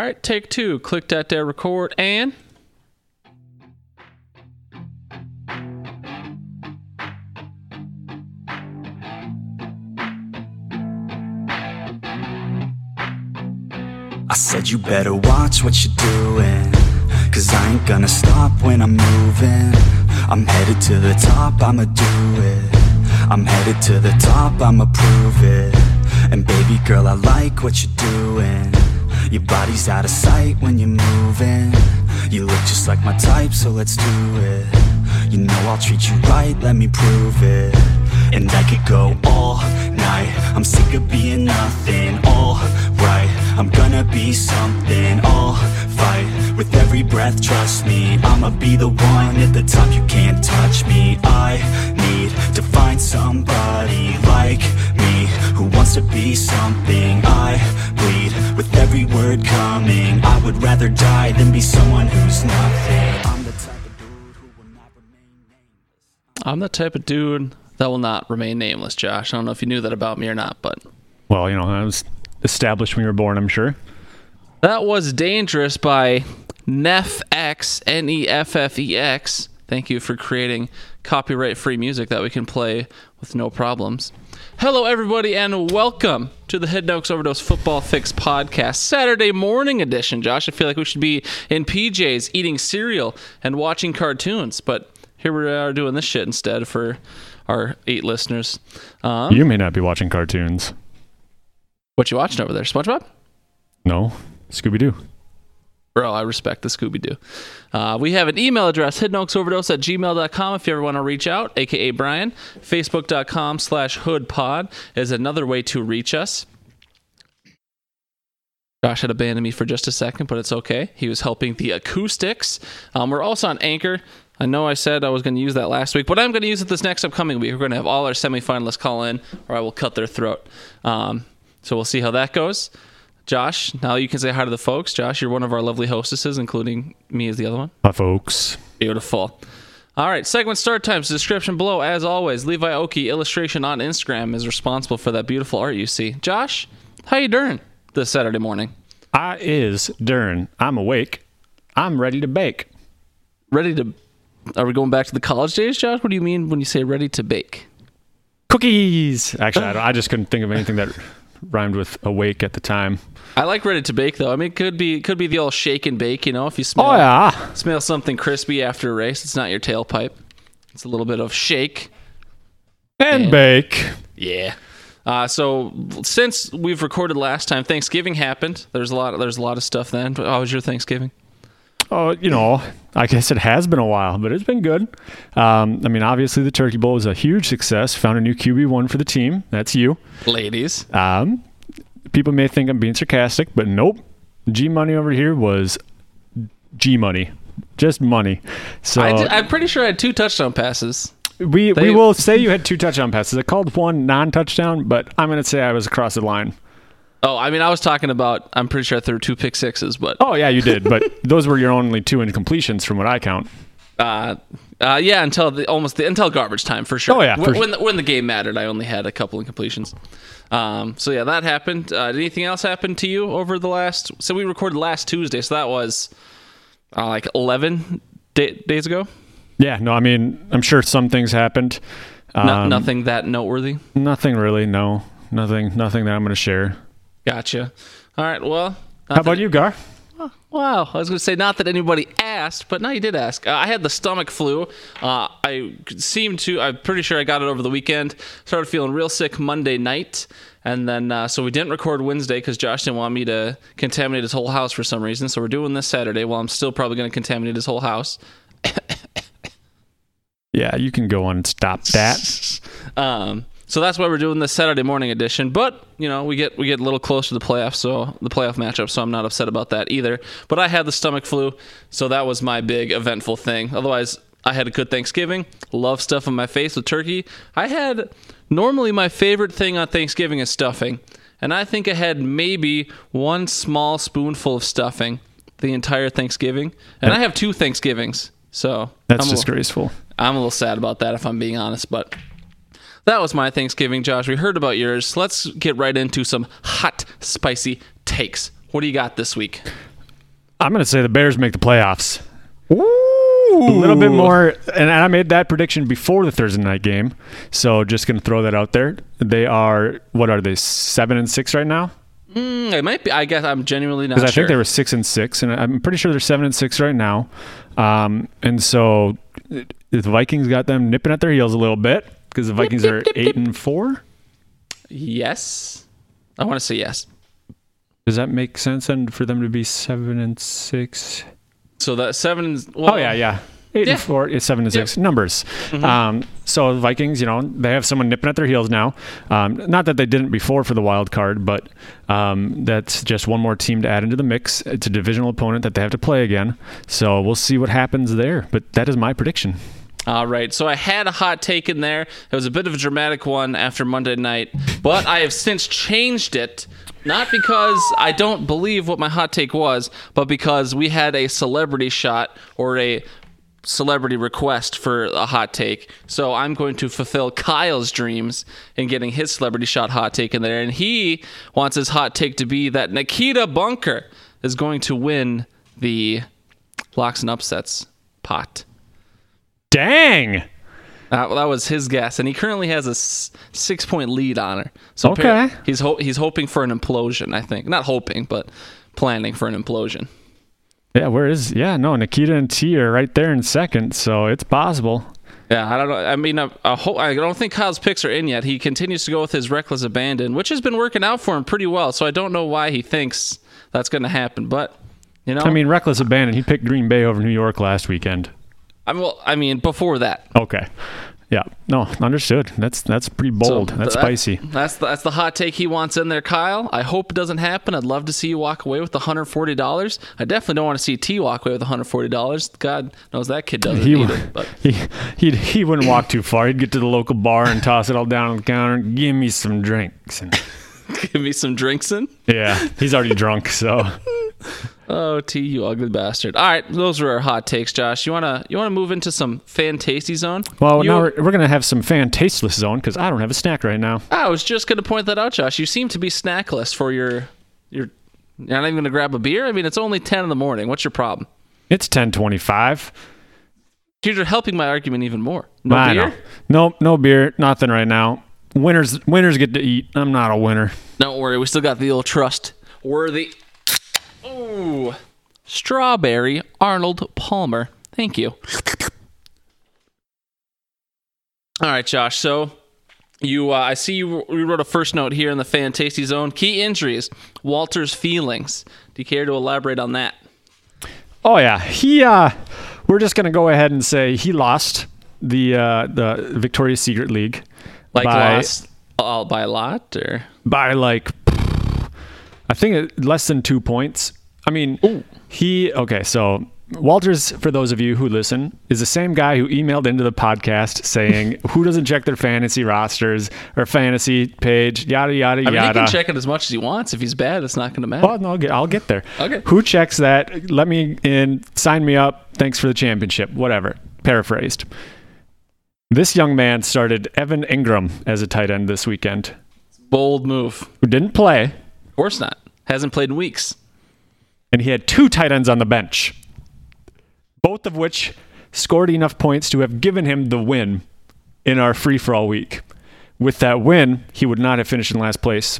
All right, take two. Click that there, record, and. I said you better watch what you're doing Cause I ain't gonna stop when I'm moving I'm headed to the top, I'ma do it I'm headed to the top, I'ma prove it And baby girl, I like what you're doing Your body's out of sight when you're moving. You look just like my type, so let's do it. You know I'll treat you right, let me prove it. And I could go all night. I'm sick of being nothing, alright I'm gonna be something, I'll fight With every breath, trust me. I'ma be the one at the top, you can't touch me. I need to find somebody like Who wants to be something I bleed with every word coming I would rather die than be someone who's nothing I'm the type of dude who will not remain nameless I'm the type of dude that will not remain nameless, Josh. I don't know if you knew that about me or not, but Well, you know, I was established when you were born, I'm sure. that was Dangerous by NEFFEX, N E F F E X. Thank you for creating copyright free music that we can play with no problems. Hello, everybody, and welcome to the Hidden Oaks Overdose Football Fix podcast, Saturday morning edition. Josh, I feel like we should be in PJs eating cereal and watching cartoons, but here we are doing this shit instead for our eight listeners. Um, You may not be watching cartoons. what you watching over there, SpongeBob? No, Scooby Doo. Bro, I respect the Scooby Doo. Uh, we have an email address, hiddenoaksoverdose at gmail.com if you ever want to reach out, aka Brian. Facebook.com slash hoodpod is another way to reach us. Josh had abandoned me for just a second, but it's okay. He was helping the acoustics. Um, we're also on Anchor. I know I said I was going to use that last week, but I'm going to use it this next upcoming week. We're going to have all our semifinalists call in, or I will cut their throat. Um, so we'll see how that goes. Josh, now you can say hi to the folks. Josh, you're one of our lovely hostesses, including me as the other one. Hi, folks. Beautiful. All right, segment start times, description below. As always, Levi Oki illustration on Instagram is responsible for that beautiful art you see. Josh, how you doing this Saturday morning? I is Dern. I'm awake. I'm ready to bake. Ready to? Are we going back to the college days, Josh? What do you mean when you say ready to bake? Cookies. Actually, I, don't- I just couldn't think of anything that rhymed with awake at the time. I like ready to bake though. I mean, it could be could be the old shake and bake. You know, if you smell Oh yeah. smell something crispy after a race, it's not your tailpipe. It's a little bit of shake. And And- bake. Yeah. Uh, so since we've recorded last time, Thanksgiving happened. There's a lot. There's a lot of stuff then. But how was your Thanksgiving? Oh, you know, I guess it has been a while, but it's been good. Um, I mean, obviously the Turkey Bowl was a huge success. Found a new QB one for the team. That's you. Ladies, Um, people may think I'm being sarcastic, but nope. G Money over here was G Money, just money. So I did, I'm pretty sure I had two touchdown passes. we they- we will say you had two touchdown passes. I called one non-touchdown, but I'm gonna say I was across the line. Oh, I mean, I was talking about. I'm pretty sure I threw two pick sixes, but Oh yeah, you did, but those were your only two incompletions from what I count. Uh, uh, yeah, until the almost the until garbage time for sure. Oh, yeah, when, for when, the, when the game mattered, I only had a couple incompletions. Um, so yeah, that happened. Uh, did anything else happen to you over the last? So we recorded last Tuesday, so that was uh, like 11 da- days ago. Yeah, no, I mean, I'm sure some things happened. No, Um, nothing that noteworthy. Nothing really. No, nothing. Nothing that I'm gonna share. Gotcha. All right. Well, How about you, Gar? Wow, I was going to say not that anybody asked, but now you did ask. Uh, I had the stomach flu. Uh, I seemed to. I'm pretty sure I got it over the weekend. Started feeling real sick Monday night, and then uh, so we didn't record Wednesday because Josh didn't want me to contaminate his whole house for some reason. So we're doing this Saturday. While I'm still probably going to contaminate his whole house. Yeah, you can go on and stop that. Um, so that's why we're doing this Saturday morning edition. But you know, we get we get a little close to the playoffs, so the playoff matchup. So I'm not upset about that either. But I had the stomach flu, so that was my big eventful thing. Otherwise, I had a good Thanksgiving. Love stuff on my face with turkey. I had normally my favorite thing on Thanksgiving is stuffing, and I think I had maybe one small spoonful of stuffing the entire Thanksgiving. And I have two Thanksgivings, so That's I'm little- disgraceful. I'm a little sad about that if I'm being honest, but that was my Thanksgiving, Josh. We heard about yours. Let's get right into some hot, spicy takes. What do you got this week? I'm going to say the Bears make the playoffs. Ooh. A little bit more, and I made that prediction before the Thursday night game. So just going to throw that out there. They are what are they seven and six right now? Mm, it might be. I guess I'm genuinely not Because I sure. think they were six and six, and I'm pretty sure they're seven and six right now. Um, and so the Vikings got them nipping at their heels a little bit because the Vikings are eight and four. yes. I want to say yes. Does that make sense? And for them to be seven and six? So that seven. is- Well, Oh yeah, yeah. Eight Yeah. and four, it's seven and six numbers. Um, so the Vikings, you know, they have someone nipping at their heels now. Um, not that they didn't before for the wild card, but um, that's just one more team to add into the mix. It's a divisional opponent that they have to play again. So we'll see what happens there. But that is my prediction. All right. So I had a hot take in there. It was a bit of a dramatic one after Monday night, but I have since changed it. Not because I don't believe what my hot take was, but because we had a celebrity shot or a celebrity request for a hot take. So I'm going to fulfill Kyle's dreams in getting his celebrity shot hot take in there. And he wants his hot take to be that Nikita Bunker is going to win the locks and upsets pot. Dang. That, that was his guess, and he currently has a s- six point lead on her. So Okay. he's ho- he's hoping for an implosion. I think not hoping, but planning for an implosion. Yeah, where is? Yeah, no, Nikita and T are right there in second, so it's possible. Yeah, I don't know. I mean, I, I, hope, I don't think Kyle's picks are in yet. He continues to go with his reckless abandon, which has been working out for him pretty well. So I don't know why he thinks that's going to happen, but you know, I mean, reckless abandon. He picked Green Bay over New York last weekend. I well, I mean, before that, Okay. Yeah. No, understood. That's that's pretty bold. So that's that- spicy. That's the, that's the hot take he wants in there, Kyle. I hope it doesn't happen. I'd love to see you walk away with $140. I definitely don't want to see T walk away with $140. God knows that kid doesn't He, it. But he he he wouldn't walk too far. He'd get to the local bar and toss it all down on the counter. and Give me some drinks. And give me some drinks in. yeah, he's already drunk. So Oh, T, you ugly bastard. All right, those were our hot takes, Josh. You wanna you wanna move into some fan tasty zone? well, You- now we're, we're gonna have some fan tasteless zone because I don't have a snack right now. I was just gonna point that out, Josh. You seem to be snackless for your your. You're not even gonna grab a beer. I mean, it's only ten in the morning. What's your problem? It's ten twenty five. You're helping my argument even more. No I beer. know. Nope, no beer, nothing right now. Winners winners get to eat. I'm not a winner. Don't worry, we still got the old trust worthy. Ooh, strawberry Arnold Palmer. Thank you. All right, Josh. So you, uh, I see you, you wrote a first note here in the fan tasty zone. Key injuries. Walter's feelings. Do you care to elaborate on that? Oh yeah, he. uh We're just gonna go ahead and say he lost the uh the Victoria's Secret League Like by lost uh, by a lot, or by like I think it, less than two points. I mean, he okay. So Walters, for those of you who listen, is the same guy who emailed into the podcast saying who doesn't check their fantasy rosters or fantasy page, yada yada yada." I mean, he can check it as much as he wants. If he's bad, it's not going to matter. Well, no, I'll get, I'll get there. Okay. Who checks that? Let me in. Sign me up. Thanks for the championship. Whatever. Paraphrased. This young man started Evan Engram as a tight end this weekend, Bold move. who didn't play, Of course not. Hasn't played in weeks. and he had two tight ends on the bench, both of which scored enough points to have given him the win in our free for all week. With that win, he would not have finished in last place,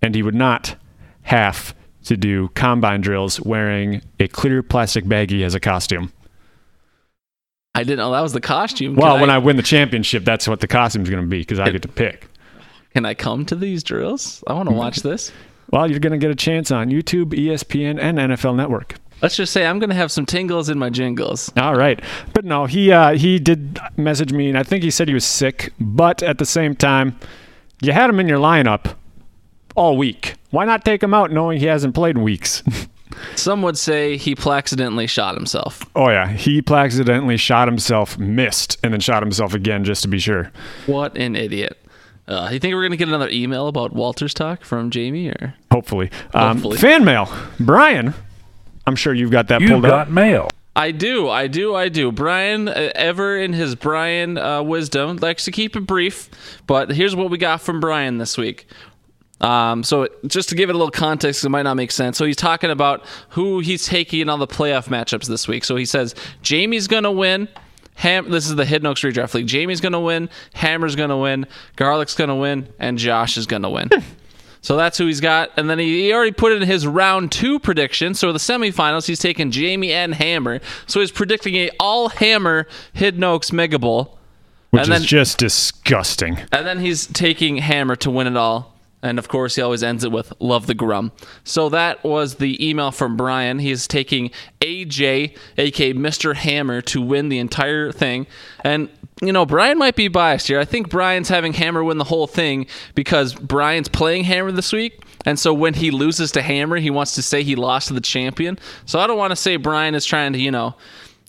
and he would not have to do combine drills wearing a clear plastic baggie as a costume. I didn't know that was the costume. Well, Can when I win the championship, that's what the costume's going to be because I get to pick. can I come to these drills? I want to mm-hmm. watch this. Well, you're going to get a chance on YouTube, ESPN, and NFL Network. Let's just say I'm going to have some tingles in my jingles. All right, but no, he uh, he did message me, and I think he said he was sick. But at the same time, you had him in your lineup all week. Why not take him out knowing he hasn't played in weeks? Some would say he placidentally shot himself. oh yeah, he accidentally shot himself, missed, and then shot himself again just to be sure. What an idiot. Uh, you think we're going to get another email about Walter's talk from Jamie? or Hopefully, um, Hopefully. fan mail, Brian. I'm sure you've got that You pulled up. got mail. I do, I do, I do. Brian, uh, ever in his Brian uh, wisdom, likes to keep it brief. But here's what we got from Brian this week. Um, so just to give it a little context, it might not make sense. So he's talking about who he's taking in all the playoff matchups this week. So he says Jamie's going to win. Ham, this is the Hidden Oaks Redraft League. Jamie's going to win. Hammer's going to win. Garlic's going to win. And Josh is going to win. So that's who he's got. And then he, he already put in his round two prediction. So the semifinals, he's taking Jamie and Hammer. So he's predicting a all Hammer Hidden Oaks Mega Bowl. Which and is then- just disgusting. And then he's taking Hammer to win it all. And of course, he always ends it with "Love the Grum." So that was the email from Brian. He's taking AJ, aka Mr. Hammer, to win the entire thing. And you know, Brian might be biased here. I think Brian's having Hammer win the whole thing because Brian's playing Hammer this week. And so when he loses to Hammer, he wants to say he lost to the champion. So I don't want to say Brian is trying to, you know,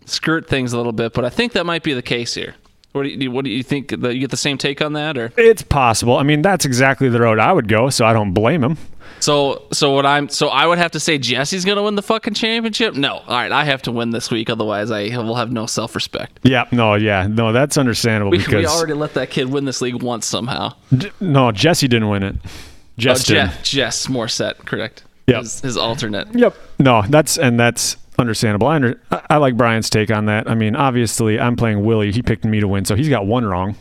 skirt things a little bit, but I think that might be the case here. What do you, what do you think? That you get the same take on that, or It's possible. I mean, that's exactly the road I would go, so I don't blame him. so? So what I'm so I would have to say Jesse's gonna win the fucking championship. No, all right, I have to win this week, otherwise I will have no self respect. Yeah, no, yeah, no, that's understandable We, because we already let that kid win this league once somehow. J- no, Jesse didn't win it. Oh, Jess did. Jeff, Jess correct? Yep. His, his alternate. Yep. No, that's and that's understandable. I, under, I I like Brian's take on that. I mean, obviously, I'm playing Willie. He picked me to win, so he's got one wrong.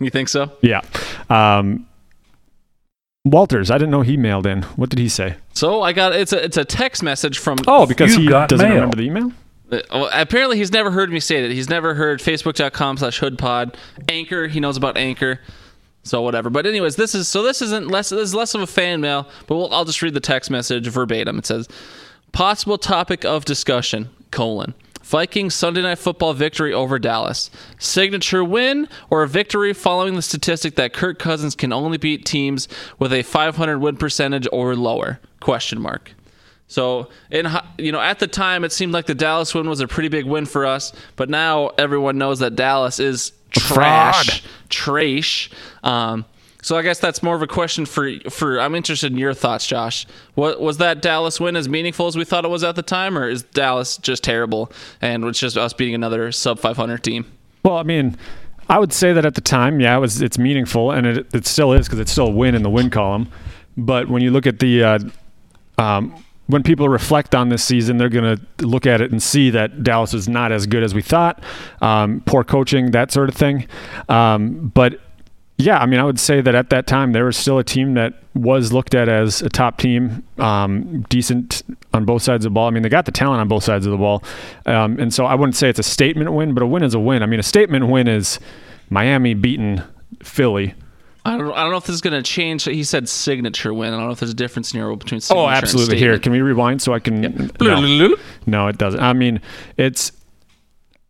You think so? Yeah. Um, Walters, I didn't know he mailed in. What did he say? So I got it's a it's a text message from Oh, because he got doesn't mail. remember the email. Uh, well, apparently he's never heard me say that. He's never heard facebook.com slash hoodpod. Anchor, he knows about Anchor. So whatever. But anyways, this is so this isn't less this is less of a fan mail, but we'll, I'll just read the text message verbatim. It says possible topic of discussion, colon. Vikings Sunday night football victory over Dallas. Signature win or a victory following the statistic that Kirk Cousins can only beat teams with a 500 win percentage or lower? Question mark. So, in you know, at the time, it seemed like the Dallas win was a pretty big win for us. But now everyone knows that Dallas is trash, trash. Um, so I guess that's more of a question for for. I'm interested in your thoughts, Josh. What was that Dallas win as meaningful as we thought it was at the time, or is Dallas just terrible and it's just us beating another sub 500 team? Well, I mean, I would say that at the time, yeah, it was it's meaningful, and it, it still is because it's still a win in the win column. But when you look at the uh, um, when people reflect on this season, they're going to look at it and see that Dallas is not as good as we thought. Um, poor coaching, that sort of thing. Um, but yeah, I mean, I would say that at that time there was still a team that was looked at as a top team, um, decent on both sides of the ball. I mean, they got the talent on both sides of the ball, um, and so I wouldn't say it's a statement win, but a win is a win. I mean, a statement win is Miami beating Philly. I don't, I don't know if this is going to change. He said signature win. I don't know if there's a difference in your role between signature Oh, absolutely. Here, can we rewind so I can? No. No, it doesn't. I mean, it's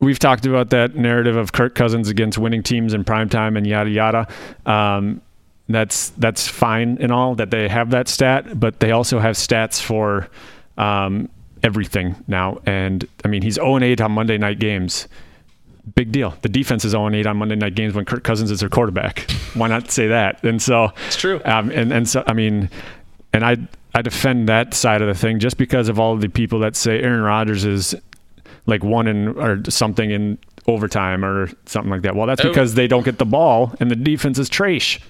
we've talked about that narrative of Kirk Cousins against winning teams in prime time and yada yada. Um, that's that's fine and all that they have that stat, but they also have stats for um, everything now. And I mean, he's 0 8 on Monday night games. Big deal. The defense is 0 8 on Monday night games when Kirk Cousins is their quarterback. Why not say that? And so It's true. um, and and so I mean, and I I defend that side of the thing just because of all of the people that say Aaron Rodgers is like one in or something in overtime or something like that. Well, that's Oh. because they don't get the ball and the defense is trash,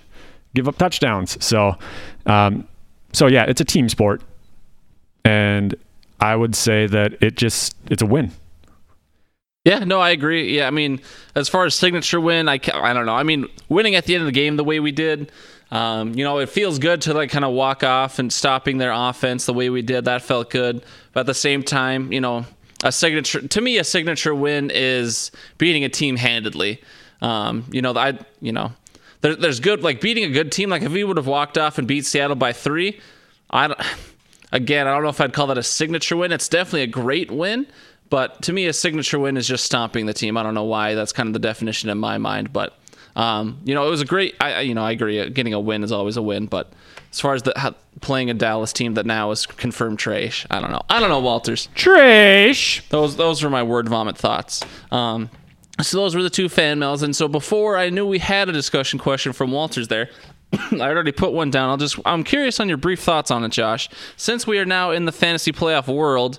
give up touchdowns. So, um, so yeah, it's a team sport, and I would say that it just it's a win. Yeah, no, I agree. Yeah, I mean, as far as signature win, I, I don't know. I mean, winning at the end of the game the way we did, um, you know, it feels good to like kind of walk off and stopping their offense the way we did. That felt good. But at the same time, you know, a signature to me, a signature win is beating a team handedly. Um, you know, I, you know, there, there's good like beating a good team. Like if we would have walked off and beat Seattle by three, I don't. Again, I don't know if I'd call that a signature win. It's definitely a great win, but to me, a signature win is just stomping the team. I don't know why. That's kind of the definition in my mind. But um, you know, it was a great. I you know I agree. Getting a win is always a win. But as far as the how, playing a Dallas team that now is confirmed trash, I don't know. I don't know, Walters. Trash. Those those were my word vomit thoughts. Um, so those were the two fan mails, and so before I knew we had a discussion question from Walters there. I already put one down. I'll just I'm curious on your brief thoughts on it, Josh. Since we are now in the fantasy playoff world,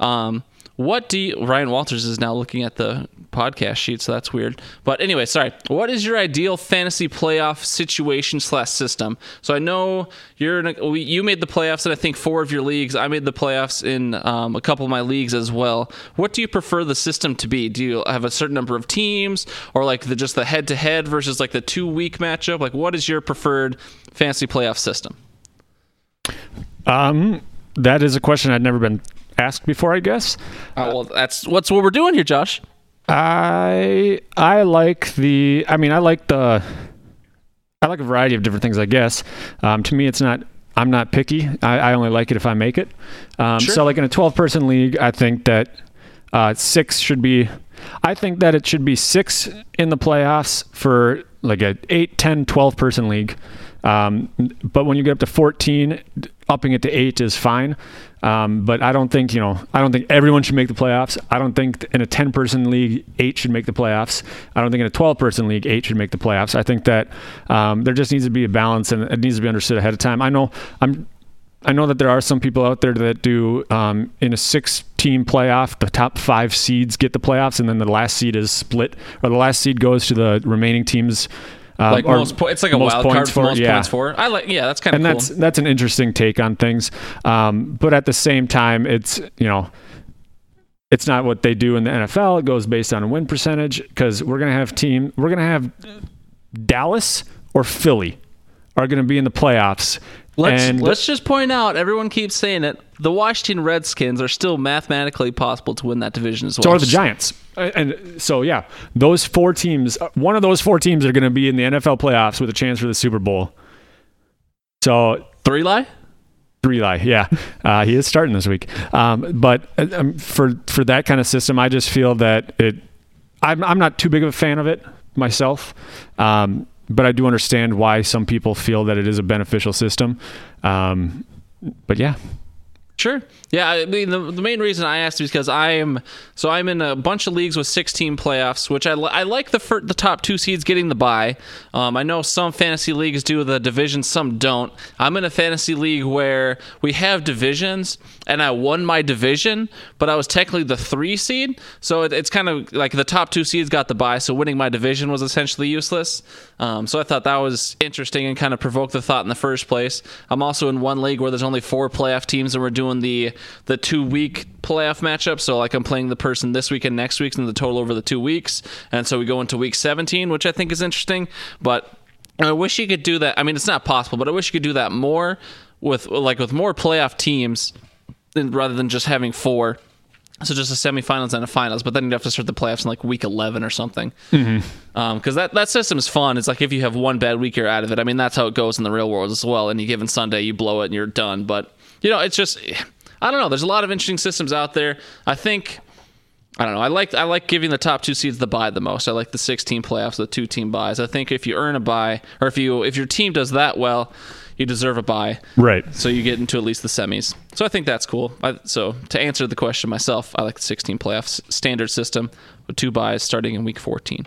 um, what do you, Ryan Walters is now looking at the podcast sheet, so that's weird. But anyway, sorry. What is your ideal fantasy playoff situation slash system? So I know you're a, you made the playoffs in I think four of your leagues. I made the playoffs in um, a couple of my leagues as well. What do you prefer the system to be? Do you have a certain number of teams, or like the just the head to head versus like the two week matchup? Like what is your preferred fantasy playoff system? Um, that is a question I'd never been asked before, I guess. Uh, well, that's what's what we're doing here, Josh. I I like the. I mean, I like the. I like a variety of different things. I guess. Um, to me, it's not. I'm not picky. I, I only like it if I make it. Um, Sure. So, like in a 12 person league, I think that uh, six should be. I think that it should be six in the playoffs for like a 8, 10, 12 person league. Um, but when you get up to 14, upping it to eight is fine. Um, but I don't think, you know, I don't think everyone should make the playoffs. I don't think in a 10 person league, eight should make the playoffs. I don't think in a 12 person league, eight should make the playoffs. I think that um, there just needs to be a balance and it needs to be understood ahead of time. I know I'm I know that there are some people out there that do um, in a six-team playoff, the top five seeds get the playoffs, and then the last seed is split, or the last seed goes to the remaining teams. Um, Like most, po- it's like a wild card for most yeah. points for. I like, yeah, that's kind of and cool. that's that's an interesting take on things. Um, but at the same time, it's you know, it's not what they do in the NFL. It goes based on win percentage because we're gonna have team, we're gonna have Dallas or Philly are gonna be in the playoffs. Let's and let's just point out. Everyone keeps saying it. The Washington Redskins are still mathematically possible to win that division as well. So are the Giants. And so, yeah, those four teams, uh, one of those four teams are going to be in the NFL playoffs with a chance for the Super Bowl. So, Three lie. three lie, yeah, uh, he is starting this week. Um, but uh, um, for for that kind of system, I just feel that it. I'm I'm not too big of a fan of it myself, um, but I do understand why some people feel that it is a beneficial system. Um, but yeah, Sure. Yeah, I mean the, the main reason I asked is because I am so I'm in a bunch of leagues with 16 playoffs, which I, li- I like the fir- the top two seeds getting the bye. Um, I know some fantasy leagues do the division, some don't. I'm in a fantasy league where we have divisions, and I won my division, but I was technically the three seed, so it, it's kind of like the top two seeds got the bye, so winning my division was essentially useless. Um, so I thought that was interesting and kind of provoked the thought in the first place. I'm also in one league where there's only four playoff teams, and we're doing the the two week playoff matchup. So like I'm playing the person this week and next week, and the total over the two weeks, and so we go into week 17, which I think is interesting. But I wish you could do that. I mean, it's not possible, but I wish you could do that more with like with more playoff teams than, rather than just having four. So just a semifinals and a finals, but then you'd have to start the playoffs in like week 11 or something. Mm-hmm. Um, because that, that system is fun. It's like if you have one bad week, you're out of it. I mean, that's how it goes in the real world as well. Any given Sunday, you blow it and you're done. But, you know, it's just, I don't know. There's a lot of interesting systems out there. I think, I don't know. I like I like giving the top two seeds the buy the most. I like the 16 playoffs, the two team buys. I think if you earn a buy, or if you if your team does that well, you deserve a buy. right. So you get into at least the semis. So I think that's cool. I, so to answer the question myself, I like the 16 playoffs standard system with two buys starting in week 14.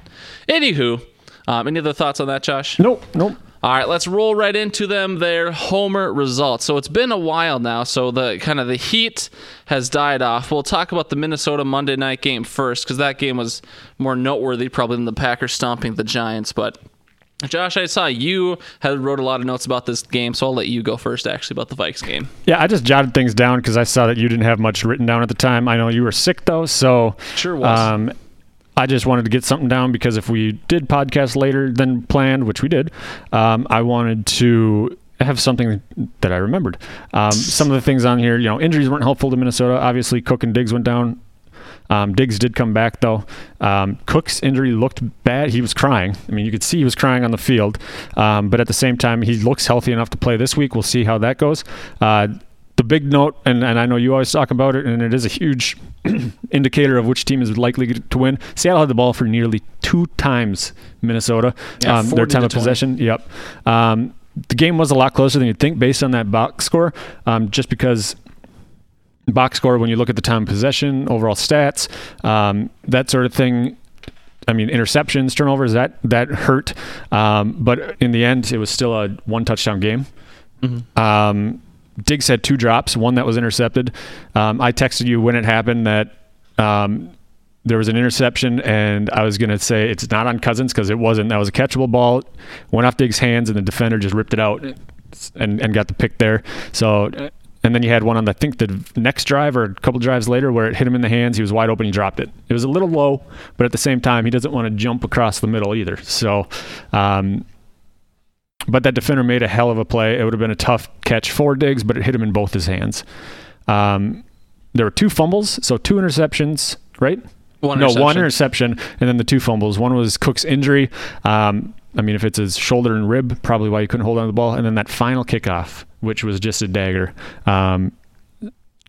Anywho, um, any other thoughts on that, Josh? Nope, nope. All right, let's roll right into them. Their homer results. So it's been a while now. So the kind of the heat has died off. We'll talk about the Minnesota Monday night game first because that game was more noteworthy probably than the Packers stomping the Giants. But Josh, I saw you had wrote a lot of notes about this game, so I'll let you go first. Actually, about the Vikes game. Yeah, I just jotted things down because I saw that you didn't have much written down at the time. I know you were sick though, so Sure was. Um, I just wanted to get something down because if we did podcast later than planned, which we did, um, I wanted to have something that I remembered. Um, some of the things on here, you know, injuries weren't helpful to Minnesota. Obviously, Cook and Diggs went down. Um, Diggs did come back though. Um, Cook's injury looked bad. He was crying. I mean, you could see he was crying on the field. Um, but at the same time, he looks healthy enough to play this week. We'll see how that goes. Uh, the big note, and, and I know you always talk about it, and it is a huge indicator of which team is likely to win. Seattle had the ball for nearly two times Minnesota. Yeah, um, their time of 20. possession. Yep. Um, the game was a lot closer than you'd think based on that box score, um, just because box score, when you look at the time of possession, overall stats, um, that sort of thing. I mean, interceptions, turnovers, that that hurt. Um, but in the end, it was still a one touchdown game. Um, Diggs had two drops, one that was intercepted. Um, I texted you when it happened that Um, there was an interception, and I was going to say it's not on Cousins because it wasn't. That was a catchable ball. Went off Diggs' hands, and the defender just ripped it out and, and got the pick there. So, and then you had one on, the, I think, the next drive or a couple drives later where it hit him in the hands. He was wide open. He dropped it. It was a little low, but at the same time, he doesn't want to jump across the middle either. So, um, but that defender made a hell of a play. It would have been a tough catch for Diggs, but it hit him in both his hands. Um, there were two fumbles, so two interceptions, right? One no, interception. one interception, and then the two fumbles. One was Cook's injury. Um, I mean, if it's his shoulder and rib, probably why he couldn't hold on to the ball. And then that final kickoff, which was just a dagger. Um,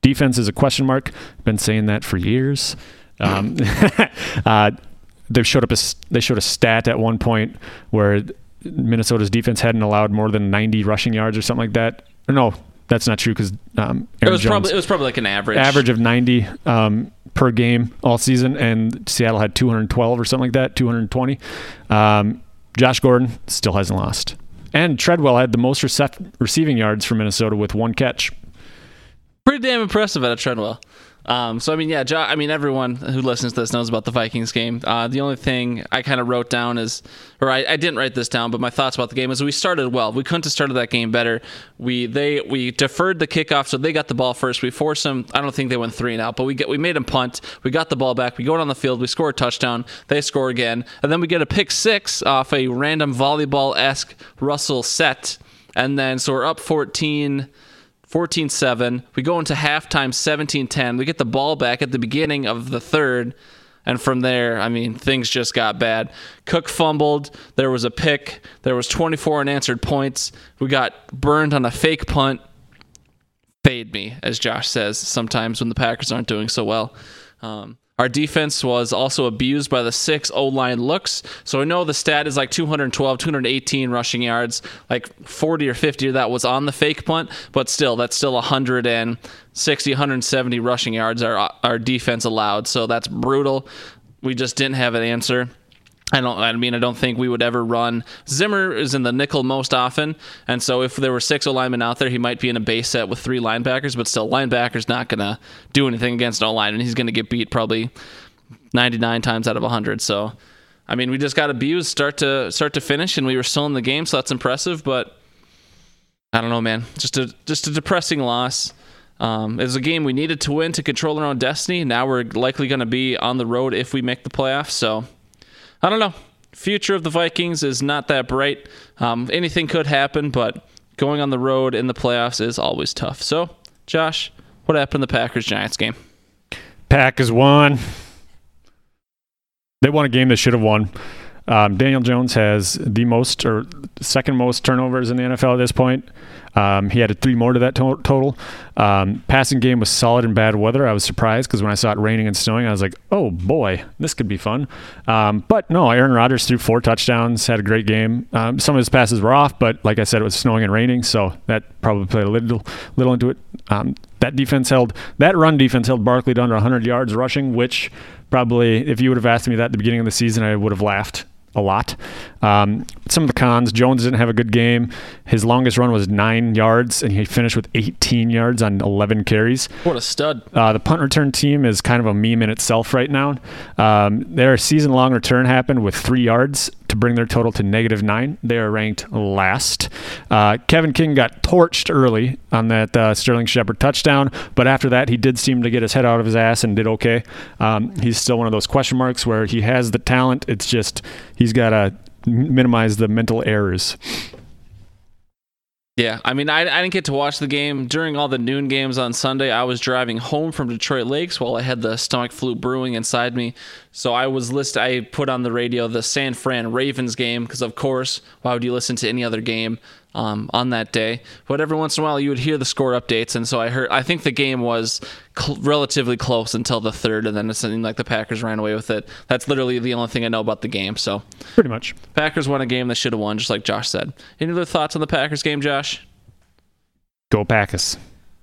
defense is a question mark. Been saying that for years. Um, uh, they showed up. A, they showed a stat at one point where Minnesota's defense hadn't allowed more than 90 rushing yards or something like that. No, that's not true because um, It was Jones probably it was probably like an average. average of 90 um, per game all season, and Seattle had 212 or something like that, 220. Um, Josh Gordon still hasn't lost, and Treadwell had the most recep- receiving yards for Minnesota with one catch. pretty damn impressive out of Treadwell. Um, so I mean, yeah, jo- I mean, everyone who listens to this knows about the Vikings game. Uh, the only thing I kind of wrote down is, or I, I didn't write this down, but my thoughts about the game is we started well. We couldn't have started that game better. We they we deferred the kickoff, so they got the ball first. We forced them. I don't think they went three and out, but we get we made them punt. We got the ball back. We go on the field. We score a touchdown. They score again, and then we get a pick six off a random volleyball esque Russell set, and then so we're up fourteen. 14 7. We go into halftime 17 10. We get the ball back at the beginning of the third. And from there, I mean, things just got bad. Cook fumbled. There was a pick. There was 24 unanswered points. We got burned on a fake punt. Fade me, as Josh says sometimes when the Packers aren't doing so well. Um, our defense was also abused by the six O line looks. So I know the stat is like 212, 218 rushing yards, like 40 or 50 of that was on the fake punt, but still, that's still 160, 170 rushing yards our, our defense allowed. So that's brutal. We just didn't have an answer. I don't. I mean, I don't think we would ever run. Zimmer is in the nickel most often, and so if there were six O linemen out there, he might be in a base set with three linebackers. But still, linebacker's not gonna do anything against O line, and he's gonna get beat probably ninety nine times out of hundred. So, I mean, we just got abused start to start to finish, and we were still in the game, so that's impressive. But I don't know, man. Just a just a depressing loss. Um, it was a game we needed to win to control our own destiny. Now we're likely going to be on the road if we make the playoffs. So. I don't know. Future of the Vikings is not that bright. Um, anything could happen, but going on the road in the playoffs is always tough. So, Josh, what happened in the Packers Giants game? Packers won. They won a game they should have won. Um, Daniel Jones has the most or second most turnovers in the NFL at this point. Um, he added three more to that to- total. Um, passing game was solid in bad weather. I was surprised because when I saw it raining and snowing, I was like, "Oh boy, this could be fun." Um, but no, Aaron Rodgers threw four touchdowns, had a great game. Um, some of his passes were off, but like I said, it was snowing and raining, so that probably played a little little into it. Um, that defense held that run defense held Barkley to under 100 yards rushing, which probably if you would have asked me that at the beginning of the season, I would have laughed a lot. Um, some of the cons: Jones didn't have a good game. His longest run was nine yards, and he finished with 18 yards on 11 carries. What a stud. Uh, the punt return team is kind of a meme in itself right now. Um, their season long return happened with three yards to bring their total to negative nine. They are ranked last. Uh, Kevin King got torched early on that uh, Sterling Shepard touchdown, but after that, he did seem to get his head out of his ass and did okay. Um, he's still one of those question marks where he has the talent. It's just he's got to minimize the mental errors. Yeah, I mean, I, I didn't get to watch the game during all the noon games on Sunday. I was driving home from Detroit Lakes while I had the stomach flu brewing inside me. So I was list. I put on the radio the San Fran Ravens game because, of course, why would you listen to any other game um, on that day? But every once in a while, you would hear the score updates, and so I heard. I think the game was cl- relatively close until the third, and then it seemed like the Packers ran away with it. That's literally the only thing I know about the game. So Pretty much. Packers won a game they should have won, just like Josh said. Any other thoughts on the Packers game, Josh? Go Packers.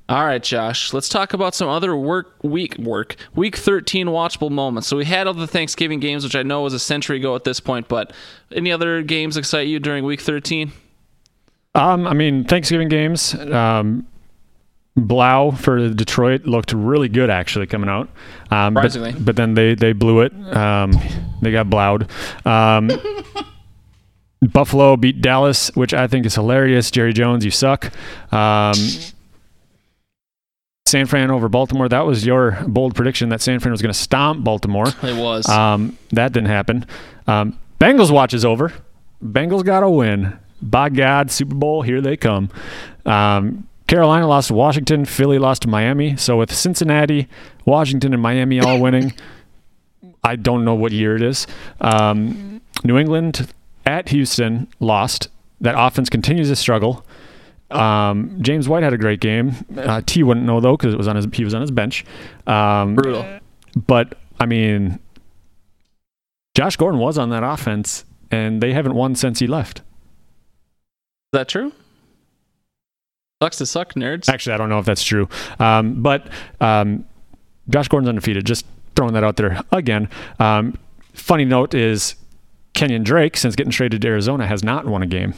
All right, Josh. Let's talk about some other work week work week 13 watchable moments. So we had all the Thanksgiving games, which I know was a century ago at this point. But any other games excite you during week 13? Um, I mean, Thanksgiving games. Um, Blough for Detroit looked really good actually coming out. Um, but, but then they they blew it. Um, they got blowed. Um, Buffalo beat Dallas, which I think is hilarious. Jerry Jones, you suck. Um, San Fran over Baltimore. That was your bold prediction that San Fran was going to stomp Baltimore. It was. Um, that didn't happen. Um, Bengals watch is over. Bengals got a win. By God, Super Bowl, here they come. Um, Carolina lost to Washington. Philly lost to Miami. So with Cincinnati, Washington, and Miami all winning, I don't know what year it is. Um, New England at Houston lost. That offense continues to struggle. Um, James White had a great game. Uh, T wouldn't know though because it was on his he was on his bench. Um, Brutal. but I mean, Josh Gordon was on that offense, and they haven't won since he left. That true? Sucks to suck, nerds. Actually, I don't know if that's true. Um, but um, Josh Gordon's undefeated. Just throwing that out there again. Um, funny note is Kenyon Drake, since getting traded to Arizona, has not won a game.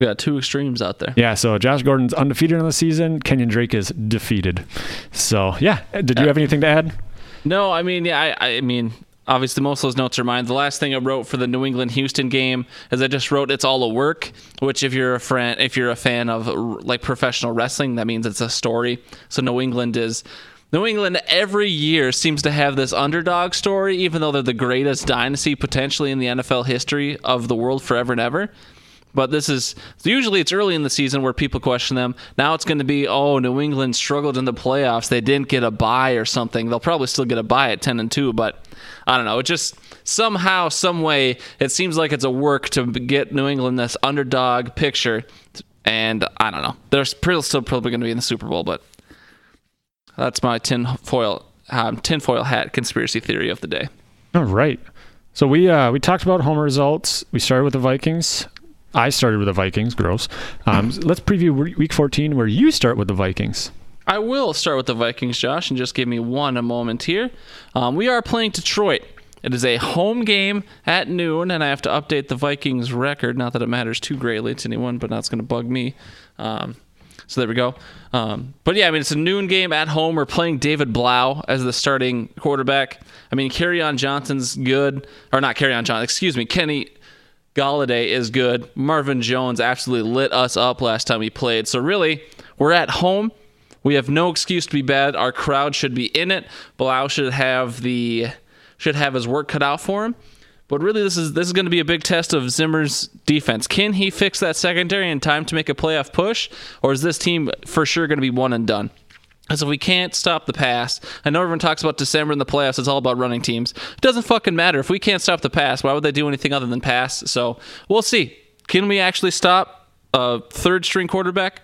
We got two extremes out there. Yeah, so Josh Gordon's undefeated on the season. Kenyon Drake is defeated. So yeah, did you have anything to add? No, I mean, yeah, I, I mean, obviously most of those notes are mine. The last thing I wrote for the New England Houston game is I just wrote it's all a work. Which, if you're a friend, if you're a fan of like professional wrestling, that means it's a story. So New England is. New England every year seems to have this underdog story, even though they're the greatest dynasty potentially in the NFL history of the world forever and ever. But this is usually it's early in the season where people question them. Now it's going to be oh New England struggled in the playoffs. They didn't get a bye or something. They'll probably still get a bye at 10 and 2, but I don't know. It just somehow some way it seems like it's a work to get New England this underdog picture and I don't know. They're still probably going to be in the Super Bowl, but that's my tinfoil um, tinfoil hat conspiracy theory of the day. All right. So we uh, we talked about home results. We started with the Vikings. I started with the Vikings. Gross. Um, let's preview Week 14, where you start with the Vikings. I will start with the Vikings, Josh, and just give me one a moment here. Um, we are playing Detroit. It is a home game at noon, and I have to update the Vikings record. Not that it matters too greatly to anyone, but that's going to bug me. Um, so there we go. Um, but yeah, I mean, it's a noon game at home. We're playing David Blough as the starting quarterback. I mean, Kerryon Johnson's good, or not Kerryon Johnson, excuse me, Kenny Golladay is good. Marvin Jones absolutely lit us up last time he played. So really, we're at home. We have no excuse to be bad. Our crowd should be in it. Blough should have the should have his work cut out for him. But really, this is this is going to be a big test of Zimmer's defense. Can he fix that secondary in time to make a playoff push, or is this team for sure going to be one and done? Because if we can't stop the pass, I know everyone talks about December in the playoffs. It's all about running teams. It doesn't fucking matter if we can't stop the pass. Why would they do anything other than pass? So we'll see. Can we actually stop a third string quarterback?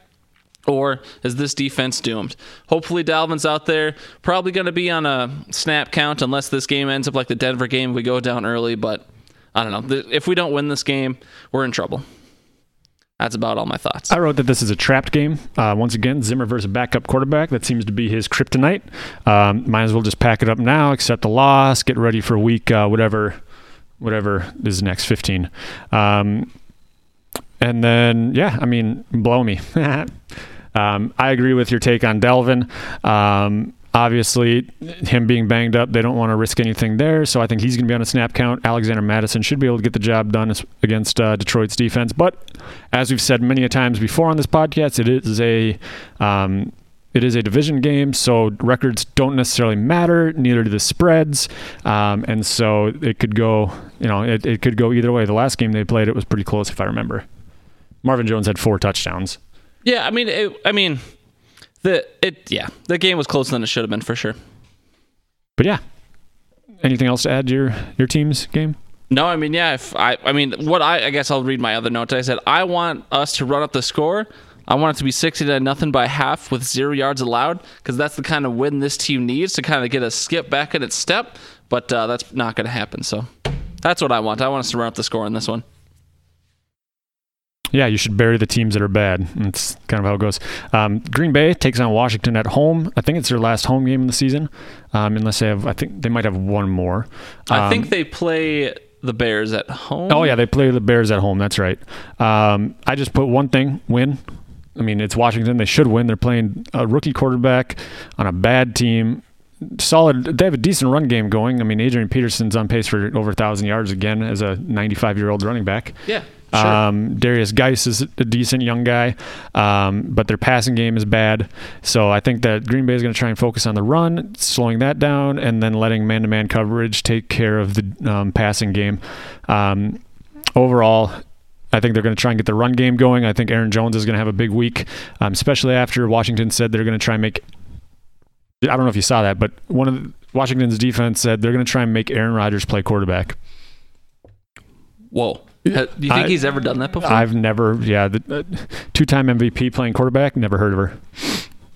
Or is this defense doomed? Hopefully, Dalvin's out there. Probably going to be on a snap count unless this game ends up like the Denver game. We go down early, but I don't know. If we don't win this game, we're in trouble. That's about all my thoughts. I wrote that this is a trapped game. Uh, once again, Zimmer versus backup quarterback. That seems to be his kryptonite. Um, might as well just pack it up now, accept the loss, get ready for week uh, whatever, whatever is next, 15. Um, and then, yeah, I mean, blow me. um, I agree with your take on Dalvin. Obviously, him being banged up, they don't want to risk anything there. So I think he's going to be on a snap count. Alexander Mattison should be able to get the job done against uh, Detroit's defense. But as we've said many a times before on this podcast, it is a um, it is a division game, so records don't necessarily matter. Neither do the spreads, um, and so it could go. You know, it, it could go either way. The last game they played, it was pretty close, if I remember. Marvin Jones had four touchdowns. Yeah, I mean, it, I mean, the it yeah, the game was closer than it should have been for sure. But yeah, anything else to add to your your team's game? No, I mean, yeah. If I, I mean, what I, I guess I'll read my other notes. I said I want us to run up the score. I want it to be sixty to nothing by half with zero yards allowed because that's the kind of win this team needs to kind of get a skip back in its step. But uh, that's not going to happen. So that's what I want. I want us to run up the score in this one. Yeah, you should bury the teams that are bad. That's kind of how it goes. Um, Green Bay takes on Washington at home. I think it's their last home game of the season, um, unless they have. I think they might have one more. I Um, think they play the Bears at home. Oh yeah, they play the Bears at home. That's right. Um, I just put one thing: win. I mean, it's Washington. They should win. They're playing a rookie quarterback on a bad team. Solid. They have a decent run game going. I mean, Adrian Peterson's on pace for over a thousand yards again as a 95 year old running back. Yeah. Sure. Um, Derrius Guice is a decent young guy, um, but their passing game is bad. So I think that Green Bay is going to try and focus on the run, slowing that down, and then letting man-to-man coverage take care of the um, passing game. Um, overall, I think they're going to try and get the run game going. I think Aaron Jones is going to have a big week, um, especially after Washington said they're going to try and make. I don't know if you saw that, but one of the, Washington's defense said they're going to try and make Aaron Rodgers play quarterback. Whoa. Do you think I- he's ever done that before? I've never, yeah, the uh, two-time MVP playing quarterback. Never heard of her.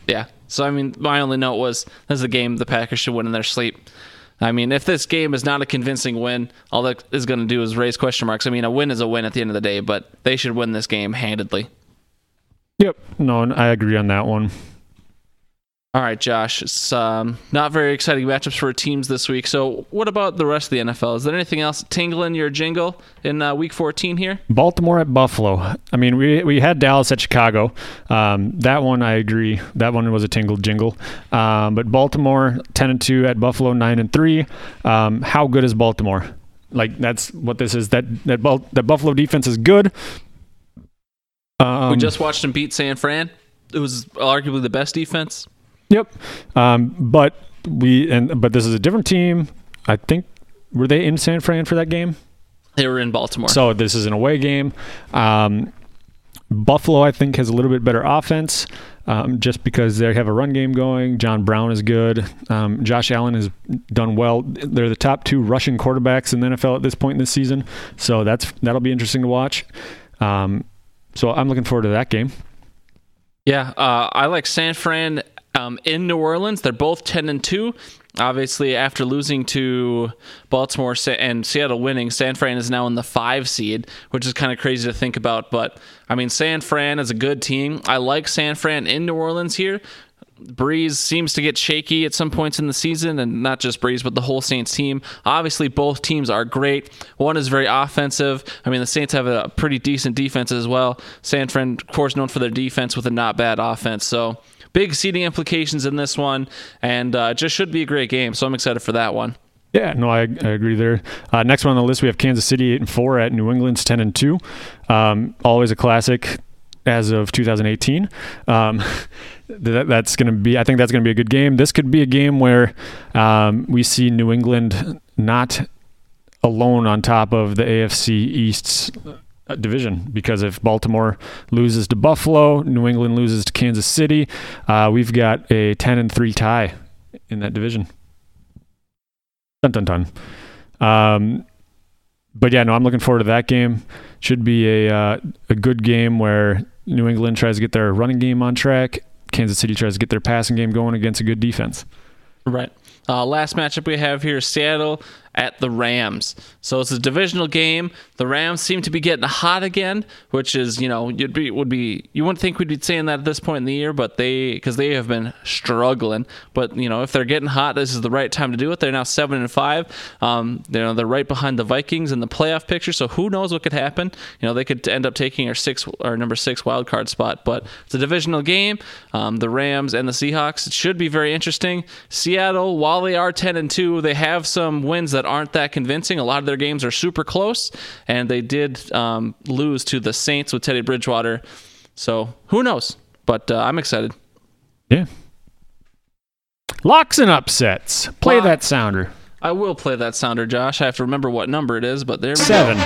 Yeah. So I mean, my only note was this is a game the Packers should win in their sleep. I mean, if this game is not a convincing win, all that is going to do is raise question marks. I mean, a win is a win at the end of the day, but they should win this game handedly. Yep. No, I agree on that one. All right, Josh. It's um, not very exciting matchups for teams this week. So, what about the rest of the NFL? Is there anything else tingling your jingle in uh, Week 14 here? Baltimore at Buffalo. I mean, we we had Dallas at Chicago. Um, that one I agree. That one was a tingle jingle. Um, but Baltimore ten and two at Buffalo nine and three. Um, how good is Baltimore? Like that's what this is. That that Bal- that Buffalo defense is good. Um, we just watched them beat San Fran. It was arguably the best defense. Yep. Um, but we and but this is a different team. I think were they in San Fran for that game? They were in Baltimore. So this is an away game. Um, Buffalo, I think, has a little bit better offense um, just because they have a run game going. John Brown is good. Um, Josh Allen has done well. They're the top two rushing quarterbacks in the NFL at this point in this season. So that's that'll be interesting to watch. Um, so I'm looking forward to that game. Yeah, uh, I like San Fran um, in New Orleans. They're both ten and two. Obviously, after losing to Baltimore and Seattle winning, San Fran is now in the five seed, which is kind of crazy to think about. But I mean, San Fran is a good team. I like San Fran in New Orleans here. Brees seems to get shaky at some points in the season, and not just Brees, but the whole Saints team. Obviously, both teams are great. One is very offensive. I mean, the Saints have a pretty decent defense as well. San Fran, of course, known for their defense with a not bad offense. So, big seeding implications in this one, and uh, just should be a great game. So, I'm excited for that one. Yeah, no, I, I agree there. Uh, next one on the list, we have Kansas City eight and four at New England's ten and two. Um, always a classic as of 2018. Um, that, that's going to be, I think that's going to be a good game. This could be a game where um, we see New England not alone on top of the AFC East's division because if Baltimore loses to Buffalo, New England loses to Kansas City, uh, we've got a 10 and 3 tie in that division. Dun dun dun. Um, but yeah, no, I'm looking forward to that game. Should be a uh, a good game where New England tries to get their running game on track. Kansas City tries to get their passing game going against a good defense. Right. Uh, last matchup we have here: Seattle at the Rams. So it's a divisional game. The Rams seem to be getting hot again, which is you know you'd be would be you wouldn't think we'd be saying that at this point in the year, but they because they have been struggling. But you know if they're getting hot, this is the right time to do it. They're now seven and five. Um, you know they're right behind the Vikings in the playoff picture. So who knows what could happen? You know they could end up taking our six our number six wild card spot. But it's a divisional game. Um, the Rams and the Seahawks. It should be very interesting. Seattle, while they are ten and two, they have some wins that aren't that convincing. A lot of their games are super close, and they did um, lose to the Saints with Teddy Bridgewater. So who knows? But uh, I'm excited. Yeah. Locks and upsets. Play Lock. that sounder. I will play that sounder, Josh. I have to remember what number it is, but there we Seven. go.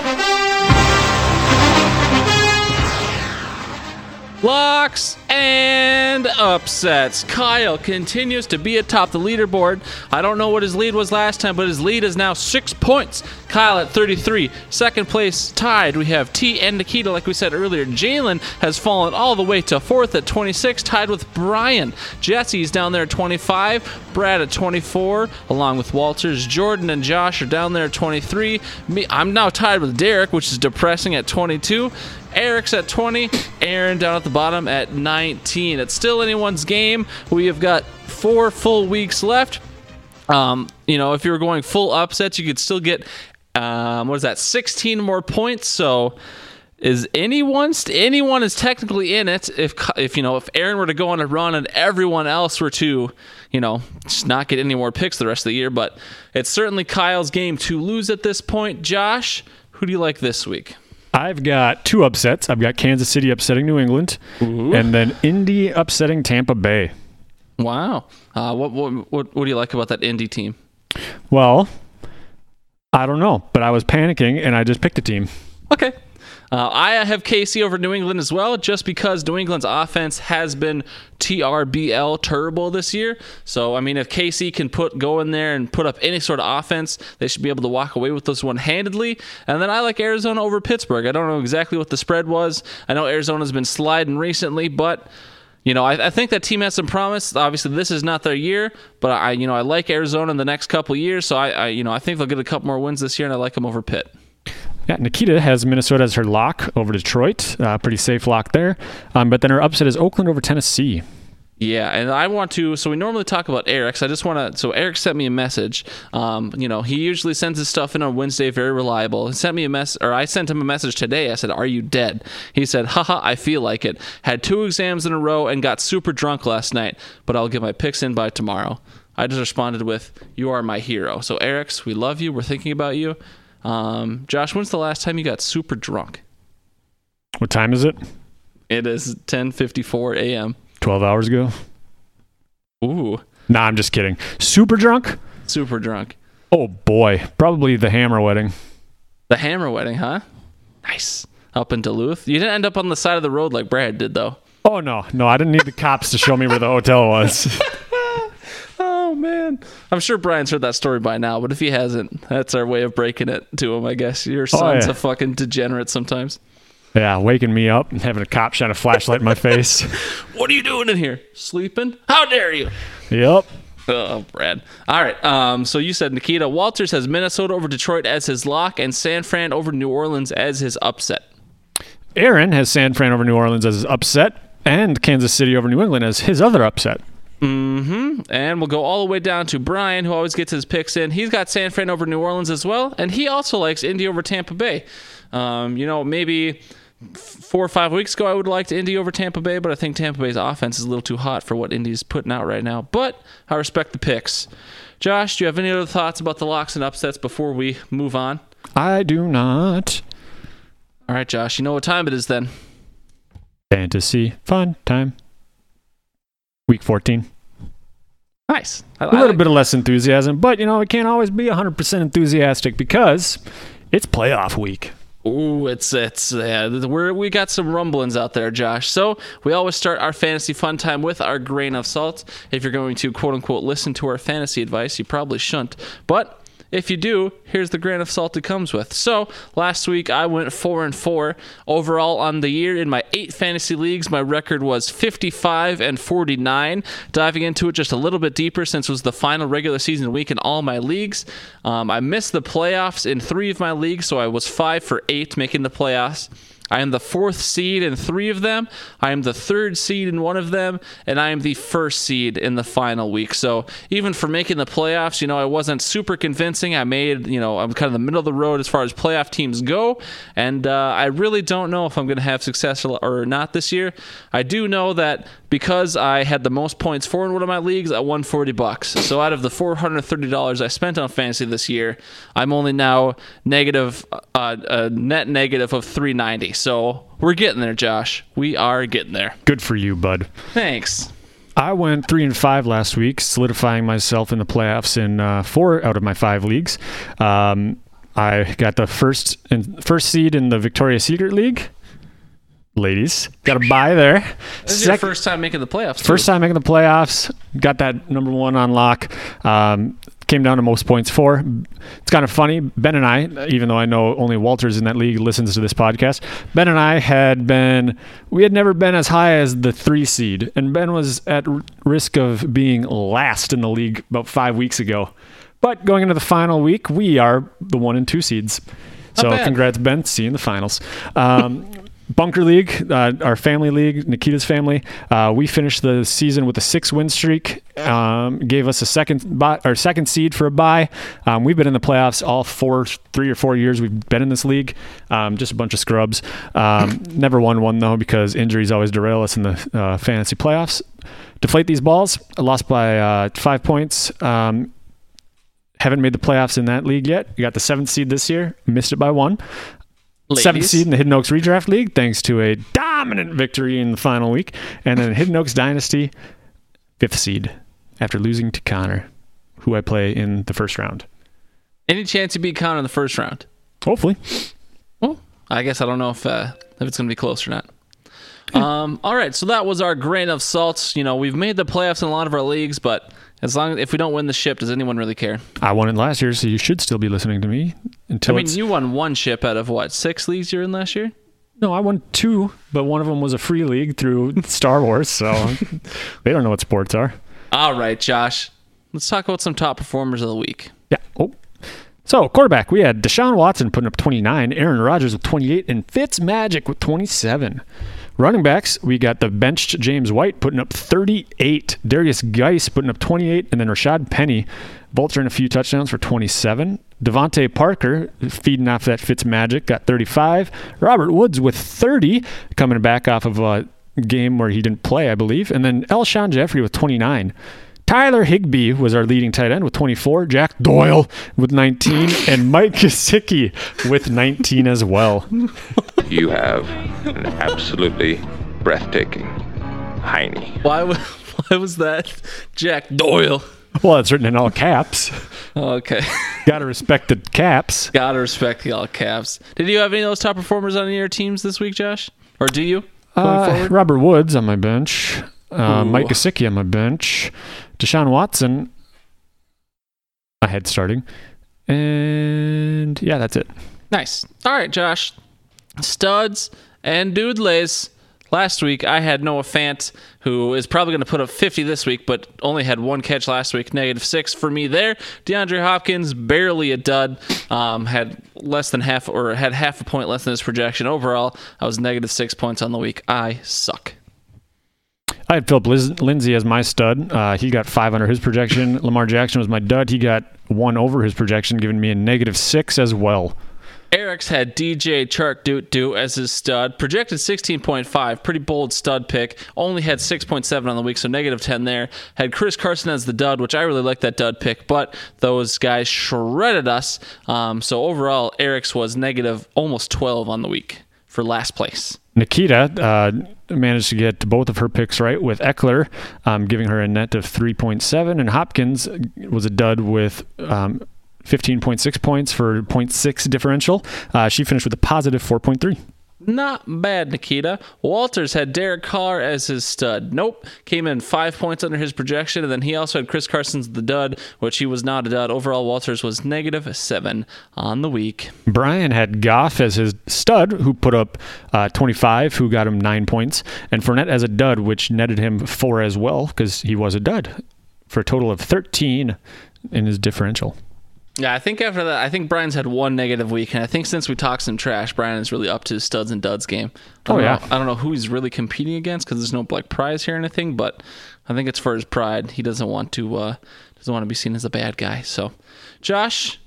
Locks and upsets. Kyle continues to be atop the leaderboard. I don't know what his lead was last time, but his lead is now six points. Kyle at 33. Second place tied. We have T and Nikita, like we said earlier. Jalen has fallen all the way to fourth at 26, tied with Brian. Jesse's down there at 25. Brad at 24, along with Walters. Jordan and Josh are down there at 23. Me, I'm now tied with Derek, which is depressing at 22. Eric's at 20. Aaron down at the bottom at 19. It's still anyone's game. We have got four full weeks left. Um, you know, if you were going full upsets, you could still get um, what is that? 16 more points. So is anyone anyone is technically in it if if you know if Aaron were to go on a run and everyone else were to you know just not get any more picks the rest of the year but it's certainly Kyle's game to lose at this point Josh who do you like this week I've got two upsets. I've got Kansas City upsetting New England and then Indy upsetting Tampa Bay. Wow. Uh, what, what what what do you like about that Indy team? Well I don't know but I was panicking and I just picked a team. Okay uh, I have KC over New England as well, just because New England's offense has been TRBL terrible this year. So, I mean, if KC can put go in there and put up any sort of offense, they should be able to walk away with this one handedly. And then I like Arizona over Pittsburgh. I don't know exactly what the spread was. I know Arizona's been sliding recently, but you know, I, I, think that team has some promise. Obviously, this is not their year, but I, you know, I like Arizona in the next couple years. So I, I, you know, I think they'll get a couple more wins this year, and I like them over Pitt. Yeah, Nikita has Minnesota as her lock over Detroit. Uh, pretty safe lock there. Um, but then her upset is Oakland over Tennessee. Yeah, and I want to. So we normally talk about Eric's. I just want to. So Eric sent me a message. Um, you know, he usually sends his stuff in on Wednesday, very reliable. He sent me a mess, or I sent him a message today. I said, "Are you dead?" He said, "Haha, I feel like it. Had two exams in a row and got super drunk last night, but I'll get my picks in by tomorrow." I just responded with, "You are my hero." So Eric's, we love you. We're thinking about you. Um, Josh, when's the last time you got super drunk? What time is it? It is 10:54 a.m. 12 hours ago. Ooh. Nah, I'm just kidding. Super drunk? Super drunk. Oh boy, probably the Hammer wedding. The Hammer wedding, huh? Nice. Up in Duluth. You didn't end up on the side of the road like Brad did, though. Oh no, no, I didn't need the cops to show me where the hotel was. oh man, I'm sure Brian's heard that story by now, but if he hasn't, that's our way of breaking it to him. I guess your son's yeah. a fucking degenerate sometimes. Yeah, waking me up and having a cop shine a flashlight in my face. What are you doing in here? Sleeping? How dare you? Yep. Oh, Brad. All right. Um, so you said Nikita Walters has Minnesota over Detroit as his lock and San Fran over New Orleans as his upset. Aaron has San Fran over New Orleans as his upset and Kansas City over New England as his other upset. Mm-hmm. And we'll go all the way down to Brian, who always gets his picks in. He's got San Fran over New Orleans as well, and he also likes Indy over Tampa Bay. Um, you know, maybe four or five weeks ago, I would have liked Indy over Tampa Bay, but I think Tampa Bay's offense is a little too hot for what Indy's putting out right now. But I respect the picks. Josh, do you have any other thoughts about the locks and upsets before we move on? I do not. All right, Josh, you know what time it is then. Fantasy fun time. Week 14. Nice. I, a little like bit of less enthusiasm, but you know, it can't always be 100% enthusiastic because it's playoff week. Ooh, it's it's yeah, we're we got some rumblings out there, Josh. So we always start our fantasy fun time with our grain of salt. If you're going to quote unquote listen to our fantasy advice, you probably shouldn't. But if you do, here's the grain of salt it comes with. So last week I went four and four overall on the year in my eight fantasy leagues. My record was 55 and 49. Diving into it just a little bit deeper, since it was the final regular season week in all my leagues, um, I missed the playoffs in three of my leagues, so I was five for eight making the playoffs. I am the fourth seed in three of them. I am the third seed in one of them, and I am the first seed in the final week. So even for making the playoffs, you know, I wasn't super convincing. I made, you know, I'm kind of the middle of the road as far as playoff teams go, and uh, I really don't know if I'm going to have success or not this year. I do know that because I had the most points for in one of my leagues, I won 40 bucks. So out of the $430 I spent on fantasy this year, I'm only now negative, uh, a net negative of 390. So we're getting there, Josh. We are getting there. Good for you, bud. Thanks. I went three and five last week, solidifying myself in the playoffs in uh, four out of my five leagues. Um, I got the first first seed in the Victoria's Secret League ladies. Got a buy there. This is your first time making the playoffs. Too. First time making the playoffs. Got that number one on lock. Um, came down to most points for. It's kind of funny. Ben and I, even though I know only Walters in that league listens to this podcast, Ben and I had been, we had never been as high as the three seed. And Ben was at risk of being last in the league about five weeks ago. But going into the final week, we are the one and two seeds. So congrats, Ben. See you in the finals. Um, Bunker League, uh, our family league, Nikita's family, uh, we finished the season with a six-win streak. Um, gave us a second buy, or second seed for a bye. Um, we've been in the playoffs all four, three or four years we've been in this league. Um, just a bunch of scrubs. Um, never won one though because injuries always derail us in the uh, fantasy playoffs. Deflate these balls. I lost by uh, five points. Um, haven't made the playoffs in that league yet. We got the seventh seed this year. Missed it by one. Seventh seed in the Hidden Oaks Redraft League, thanks to a dominant victory in the final week. And then Hidden Oaks Dynasty, fifth seed, after losing to Connor, who I play in the first round. Any chance you beat Connor in the first round? Hopefully. Well, I guess I don't know if uh, if it's going to be close or not. Um, all right, so that was our grain of salt. You know, we've made the playoffs in a lot of our leagues, but as long as, if we don't win the ship, does anyone really care? I won it last year, so you should still be listening to me until I mean, you won one ship out of what six leagues you're in last year? no, I won two, but one of them was a free league through Star Wars, so they don't know what sports are. All right, Josh. Let's talk about some top performers of the week. Yeah. Oh. So, quarterback, we had Deshaun Watson putting up 29, Aaron Rodgers with 28, and Fitz Magic with 27. Running backs, we got the benched James White putting up 38, Derrius Guice putting up 28, and then Rashaad Penny vulturing a few touchdowns for 27. DeVante Parker feeding off that Fitz Magic got 35. Robert Woods with 30, coming back off of a game where he didn't play, I believe. And then Alshon Jeffery with 29. Tyler Higbee was our leading tight end with 24, Jack Doyle with 19, and Mike Gesicki with 19 as well. You have an absolutely breathtaking hiney. Why? wa- Why was that Jack Doyle? Well, it's written in all caps. Okay, Gotta respect the caps. gotta respect the all caps. Did you have any of those top performers on any of your teams this week, Josh? Or do you? Uh. Robert Woods on my bench. Uh, Mike Gesicki on my bench. Deshaun Watson. ahead starting. And yeah, that's it. Nice. All right, Josh. Studs and doodlays. Last week, I had Noah Fant, who is probably going to put up 50 this week, but only had one catch last week, negative six for me there. DeAndre Hopkins, barely a dud, um, had less than half, or had half a point less than his projection. Overall, I was negative six points on the week. I suck. I had Phillip Liz- Lindsay as my stud. Uh, he got five under his projection. Lamar Jackson was my dud. He got one over his projection, giving me a negative six as well. Eric's had DJ Chark Doot Doot as his stud. Projected 16.5. Pretty bold stud pick. Only had 6.7 on the week, so negative 10 there. Had Chris Carson as the dud, which I really like that dud pick, but those guys shredded us. Um, so overall, Eric's was negative almost 12 on the week for last place. Nikita uh, managed to get both of her picks right with Ekeler, um, giving her a net of 3.7, and Hopkins was a dud with um, 15.6 points for 0.6 differential. Uh, she finished with a positive 4.3. Not bad, Nikita. Walters had Derek Carr as his stud. Nope. Came in five points under his projection, and then he also had Chris Carson's the dud, which he was not a dud. Overall, Walters was negative seven on the week. Brian had Goff as his stud, who put up uh, 25, who got him nine points, and Fournette as a dud, which netted him four as well because he was a dud for a total of 13 in his differential. Yeah, I think after that, I think Brian's had one negative week, and I think since we talked some trash, Brian is really up to his studs and duds game. I Oh, don't yeah. know, I don't know who he's really competing against because there's no like prize here or anything, but I think it's for his pride. He doesn't want to uh, doesn't want to be seen as a bad guy. So, Josh,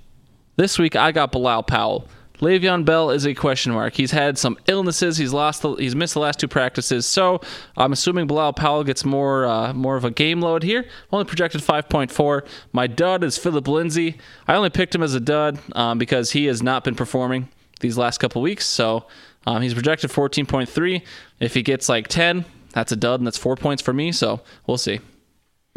this week I got Bilal Powell. Le'Veon Bell is a question mark. He's had some illnesses. He's lost. The, he's missed the last two practices. So I'm assuming Bilal Powell gets more uh, more of a game load here. Only projected 5.4. My dud is Phillip Lindsay. I only picked him as a dud um, because he has not been performing these last couple weeks. So um, he's projected 14.3. If he gets like 10, that's a dud, and that's four points for me. So we'll see.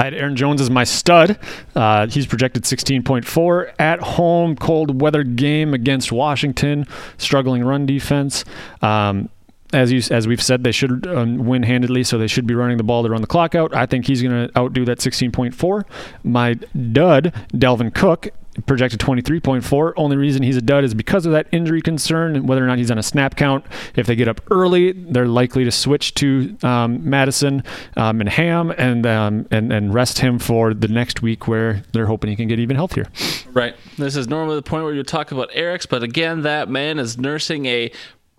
I had Aaron Jones as my stud. Uh, he's projected 16.4 at home, cold weather game against Washington, struggling run defense. Um, as you as we've said, they should um, win handedly, so they should be running the ball to run the clock out. I think he's going to outdo that 16.4. My dud, Dalvin Cook, projected 23.4. Only reason he's a dud is because of that injury concern and whether or not he's on a snap count. If they get up early, they're likely to switch to um, Mattison um, and Ham and, um, and and rest him for the next week where they're hoping he can get even healthier. Right. This is normally the point where you talk about Eric's, but again, that man is nursing a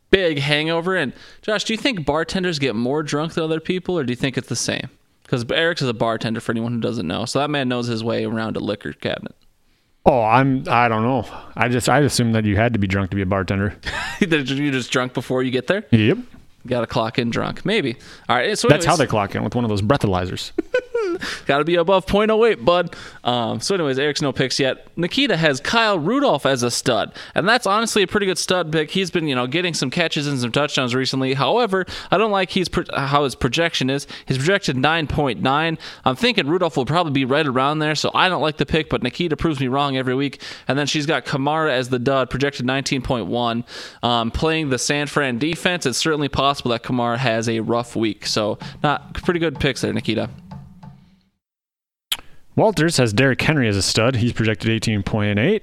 big hangover. And Josh, do you think bartenders get more drunk than other people, or do you think it's the same? Because Eric's is a bartender for anyone who doesn't know, so that man knows his way around a liquor cabinet. Oh, I'm. I don't know. I just. I assumed that you had to be drunk to be a bartender. You're just drunk before you get there. Yep. Got to clock in drunk, maybe. All right. So That's how they clock in with one of those breathalyzers. Got to be above 0.08, bud. Um, so, anyways, Eric's no picks yet. Nikita has Kyle Rudolph as a stud, and that's honestly a pretty good stud pick. He's been, you know, getting some catches and some touchdowns recently. However, I don't like he's pro- how his projection is. He's projected 9.9. I'm thinking Rudolph will probably be right around there, so I don't like the pick. But Nikita proves me wrong every week. And then she's got Kamara as the dud, projected 19.1. Um, playing the San Fran defense, it's certainly possible that Kamara has a rough week. So, not pretty good picks there, Nikita. Walters has Derrick Henry as a stud. He's projected 18.8.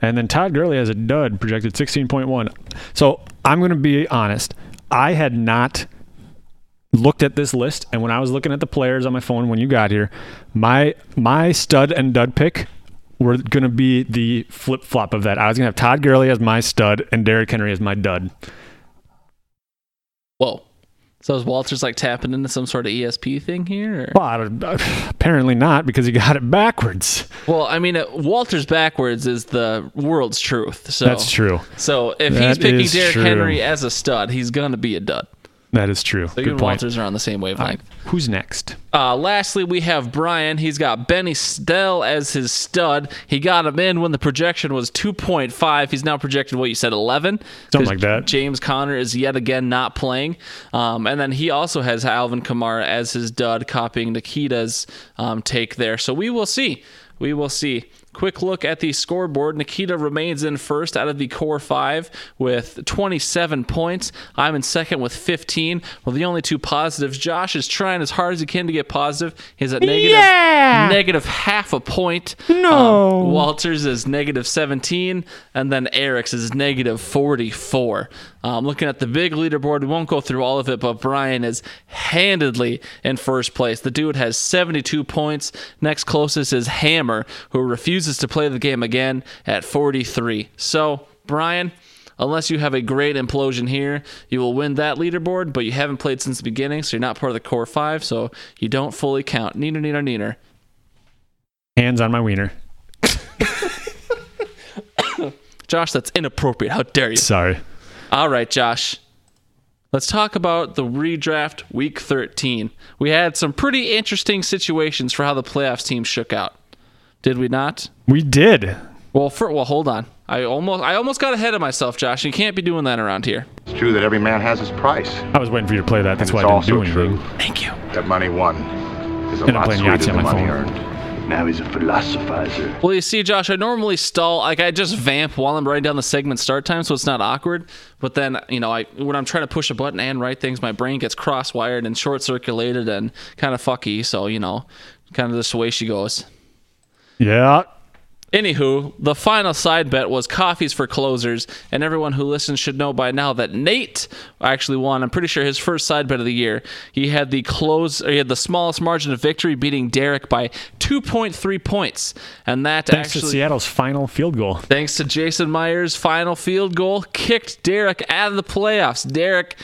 And then Todd Gurley has a dud, projected 16.1. So I'm going to be honest. I had not looked at this list, and when I was looking at the players on my phone when you got here, my my stud and dud pick were going to be the flip flop of that. I was going to have Todd Gurley as my stud and Derrick Henry as my dud. Whoa. So is Walters like tapping into some sort of ESP thing here? Or? Well, don't- apparently not because he got it backwards. Well, I mean, uh, Walters backwards is the world's truth. So That's true. So if he's picking Derrick. Henry as a stud, he's gonna be a dud. That is true. So you and point. Walters are on the same wavelength. Who's next? Uh, lastly, we have Brian. He's got Benny Snell as his stud. He got him in when the projection was 2.5. He's now projected what you said 11. Something like that. James Conner is yet again not playing. Um, and then he also has Alvin Kamara as his dud, copying Nikita's um, take there. So we will see. We will see. Quick look at the scoreboard. Nikita remains in first out of the core five with 27 points. I'm in second with 15. Well, the only two positives. Josh is trying as hard as he can to get positive. He's at negative, Yeah! negative half a point. No. Um, Walters is negative 17, and then Eric's is negative 44. Um, looking at the big leaderboard, we won't go through all of it, but Brian is handedly in first place. The dude has 72 points. Next closest is Hammer, who refuses to play the game again at 43. So, Brian. Unless you have a great implosion here, you will win that leaderboard, but you haven't played since the beginning, so you're not part of the core five, so you don't fully count. Neener, neener, neener. Hands on my wiener. Josh, that's inappropriate. How dare you? Sorry. All right, Josh. Let's talk about the redraft week 13. We had some pretty interesting situations for how the playoffs team shook out. Did we not? We did. Well, for, well, hold on. I almost I almost got ahead of myself, Josh. You can't be doing that around here. It's true that every man has his price. I was waiting for you to play that. That's And why it's I didn't also do anything. true Thank you. that money won is a And I'm lot playing sweeter Yahtzee on than my money phone. earned. Now he's a philosophizer. Well, you see, Josh, I normally stall. Like I just vamp while I'm writing down the segment start time, so it's not awkward. But then, you know, I when I'm trying to push a button and write things, my brain gets cross-wired and short-circulated and kind of fucky. So you know, kind of just the way she goes. Yeah. Anywho, the final side bet was coffees for closers, and everyone who listens should know by now that Nate actually won. I'm pretty sure his first side bet of the year. He had the close, or he had the smallest margin of victory, beating Derek by 2.3 points, and that Thanks to. Seattle's final field goal. Thanks to Jason Myers' final field goal, kicked Derek out of the playoffs. Derek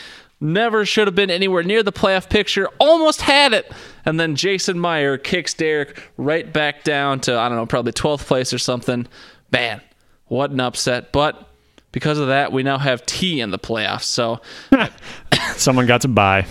never should have been anywhere near the playoff picture, almost had it. And then Jason Meyer kicks Derek right back down to, I don't know, probably 12th place or something. Man, what an upset. But because of that, we now have T in the playoffs. So Someone got to buy.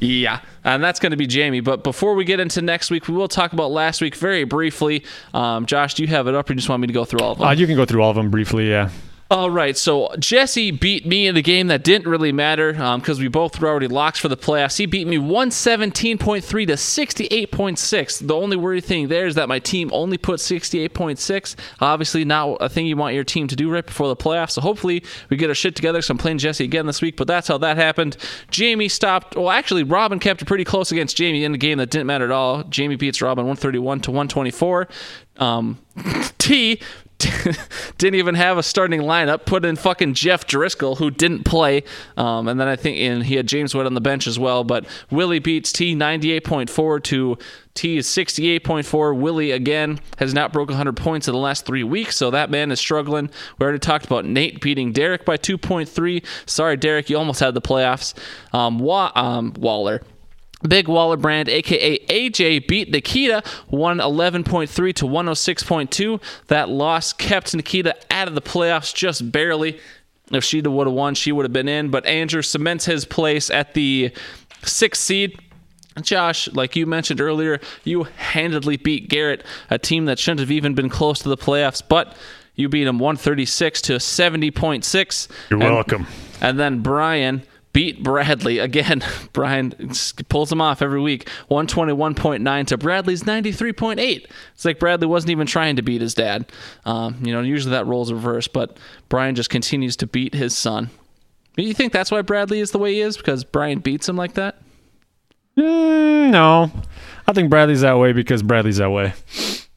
yeah, and that's going to be Jamie. But before we get into next week, we will talk about last week very briefly. Um, Josh, do you have it up, or you just want me to go through all of them? Uh, you can go through all of them briefly. Yeah. All right, so Jesse beat me in a game that didn't really matter because we both were already locks for the playoffs. He beat me 117.3 to 68.6. The only worry thing there is that my team only put 68.6. Obviously, not a thing you want your team to do right before the playoffs. So hopefully, we get our shit together. So I'm playing Jesse again this week, but that's how that happened. Jamie stopped. Well, actually, Robin kept it pretty close against Jamie in a game that didn't matter at all. Jamie beats Robin 131 to 124. Um, T didn't even have a starting lineup. Put in fucking Jeff Driscoll, who didn't play, um, and then I think and he had James Wood on the bench as well. But Willie beats T ninety eight point four to T is sixty eight point four. Willie again has not broken hundred points in the last three weeks, so that man is struggling. We already talked about Nate beating Derek by two point three. Sorry, Derek, you almost had the playoffs. Um, Wa- um, Waller. Big Waller brand, aka AJ, beat Nikita 111.3 to 106.2. That loss kept Nikita out of the playoffs just barely. If she would have won, she would have been in. But Andrew cements his place at the sixth seed. Josh, like you mentioned earlier, you handedly beat Garrett, a team that shouldn't have even been close to the playoffs, but you beat him 136 to 70.6. You're And- welcome. and then Brian beat Bradley again. Brian pulls him off every week. 121.9 to Bradley's 93.8. It's like Bradley wasn't even trying to beat his dad. Um, you know, usually that rolls reverse, but Brian just continues to beat his son. You think that's why Bradley is the way he is? Because Brian beats him like that? Mm, no, I think Bradley's that way because Bradley's that way.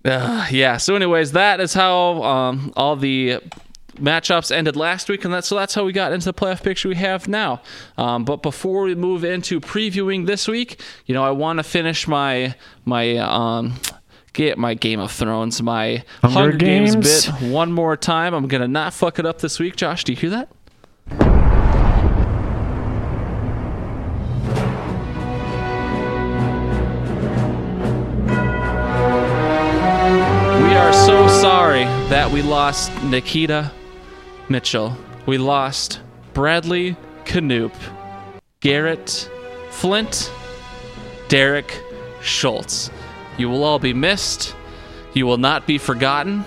Uh, yeah. So, anyways, that is how um, all the matchups ended last week, and that's so that's how we got into the playoff picture we have now. Um, but before we move into previewing this week, you know, I want to finish my my um. Get my Game of Thrones, my Hunger Hunger, Games. Games. bit one more time. I'm gonna not fuck it up this week. Josh, do you hear that? We are so sorry that we lost Nikita Mitchell. We lost Bradley Canoop, Garrett Flint, Derek Schultz. You will all be missed. You will not be forgotten.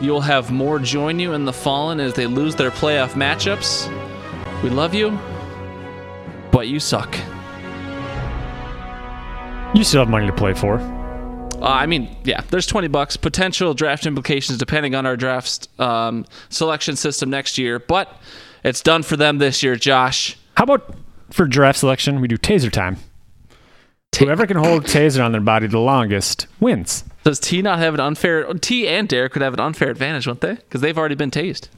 You will have more join you in the fallen as they lose their playoff matchups. We love you, but you suck. You still have money to play for. Uh, I mean, yeah, there's 20 bucks. Potential draft implications depending on our draft um, selection system next year, but it's done for them this year, Josh. How about for draft selection, we do taser time. Whoever can hold taser on their body the longest wins. Does T not have an unfair? T and Derek could have an unfair advantage, wouldn't they? Because they've already been tased.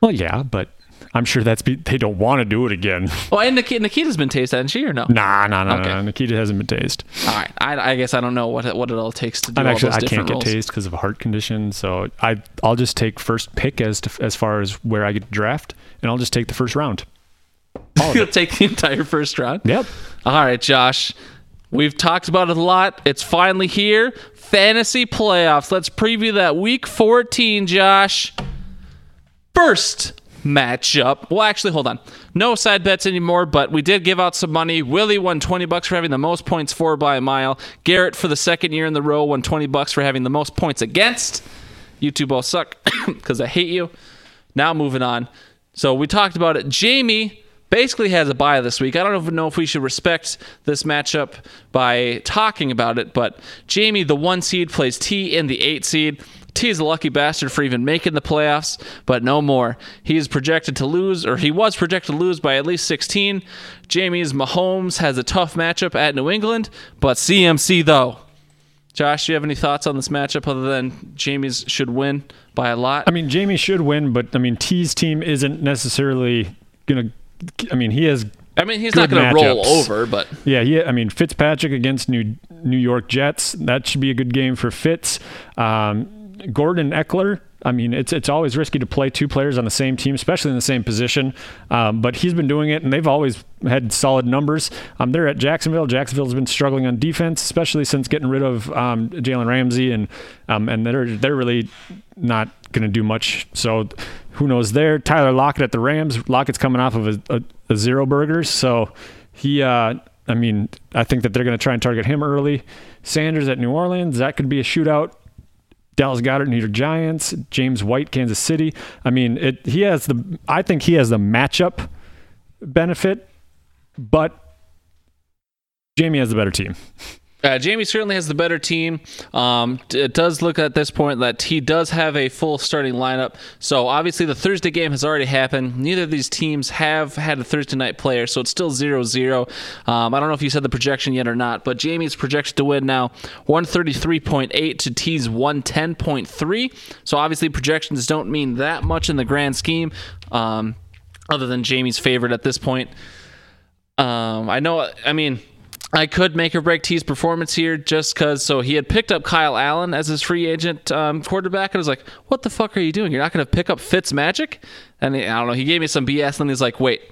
Well, yeah, but I'm sure that's be- they don't want to do it again. Well, and Nikita, Nikita's been tased, hasn't she, or no? Nah, nah, nah, Okay. nah. Nikita hasn't been tased. All right. I, I guess I don't know what it, what it all takes to do I'm all actually I can't different get roles. tased because of a heart condition, so I I'll just take first pick as to, as far as where I get to draft, and I'll just take the first round. You'll take the entire first round. Yep. All right, Josh. We've talked about it a lot. It's finally here. Fantasy playoffs. Let's preview that week 14, Josh. First matchup. Well, actually, hold on. No side bets anymore, but we did give out some money. Willie won 20 bucks for having the most points for by a mile. Garrett, for the second year in the row, won 20 bucks for having the most points against. You two both suck because I hate you. Now moving on. So we talked about it. Jamie basically has a buy this week. I don't even know if we should respect this matchup by talking about it, but Jamie, the one seed, plays T in the eight seed. T is a lucky bastard for even making the playoffs, but no more. He is projected to lose, or he was projected to lose by at least 16. Jamie's Mahomes has a tough matchup at New England, but CMC though. Josh, do you have any thoughts on this matchup other than Jamie's should win by a lot? I mean, Jamie should win, but I mean, T's team isn't necessarily gonna. I mean, he has. I mean, he's not going to roll over, but Yeah, he. I mean, Fitzpatrick against New New York Jets. That should be a good game for Fitz. Um, Gordon Ekeler. I mean, it's it's always risky to play two players on the same team, especially in the same position. Um, but he's been doing it, and they've always had solid numbers. Um, they're at Jacksonville. Jacksonville's been struggling on defense, especially since getting rid of um, Jalen Ramsey, and um, and they're they're really not going to do much. So who knows there? Tyler Lockett at the Rams. Lockett's coming off of a, a, a zero burgers, so he. Uh, I mean, I think that they're going to try and target him early. Sanders at New Orleans. That could be a shootout. Dallas Goedert, New York Giants, James White, Kansas City. I mean, it. He has the. I think he has the matchup benefit, but Jamie has the better team. Uh, Jamie certainly has the better team. Um, it does look at this point that he does have a full starting lineup. So obviously the Thursday game has already happened. Neither of these teams have had a Thursday night player, so it's still 0-0. Um, I don't know if you said the projection yet or not, but Jamie's projected to win now 133.8 to T's 110.3. So obviously projections don't mean that much in the grand scheme, um, other than Jamie's favorite at this point. Um, I know. I mean, I could make or break T's performance here just because. So he had picked up Kyle Allen as his free agent um, quarterback, and I was like, "What the fuck are you doing? You're not going to pick up Fitz Magic?" And he, I don't know. He gave me some BS, and he's like, "Wait,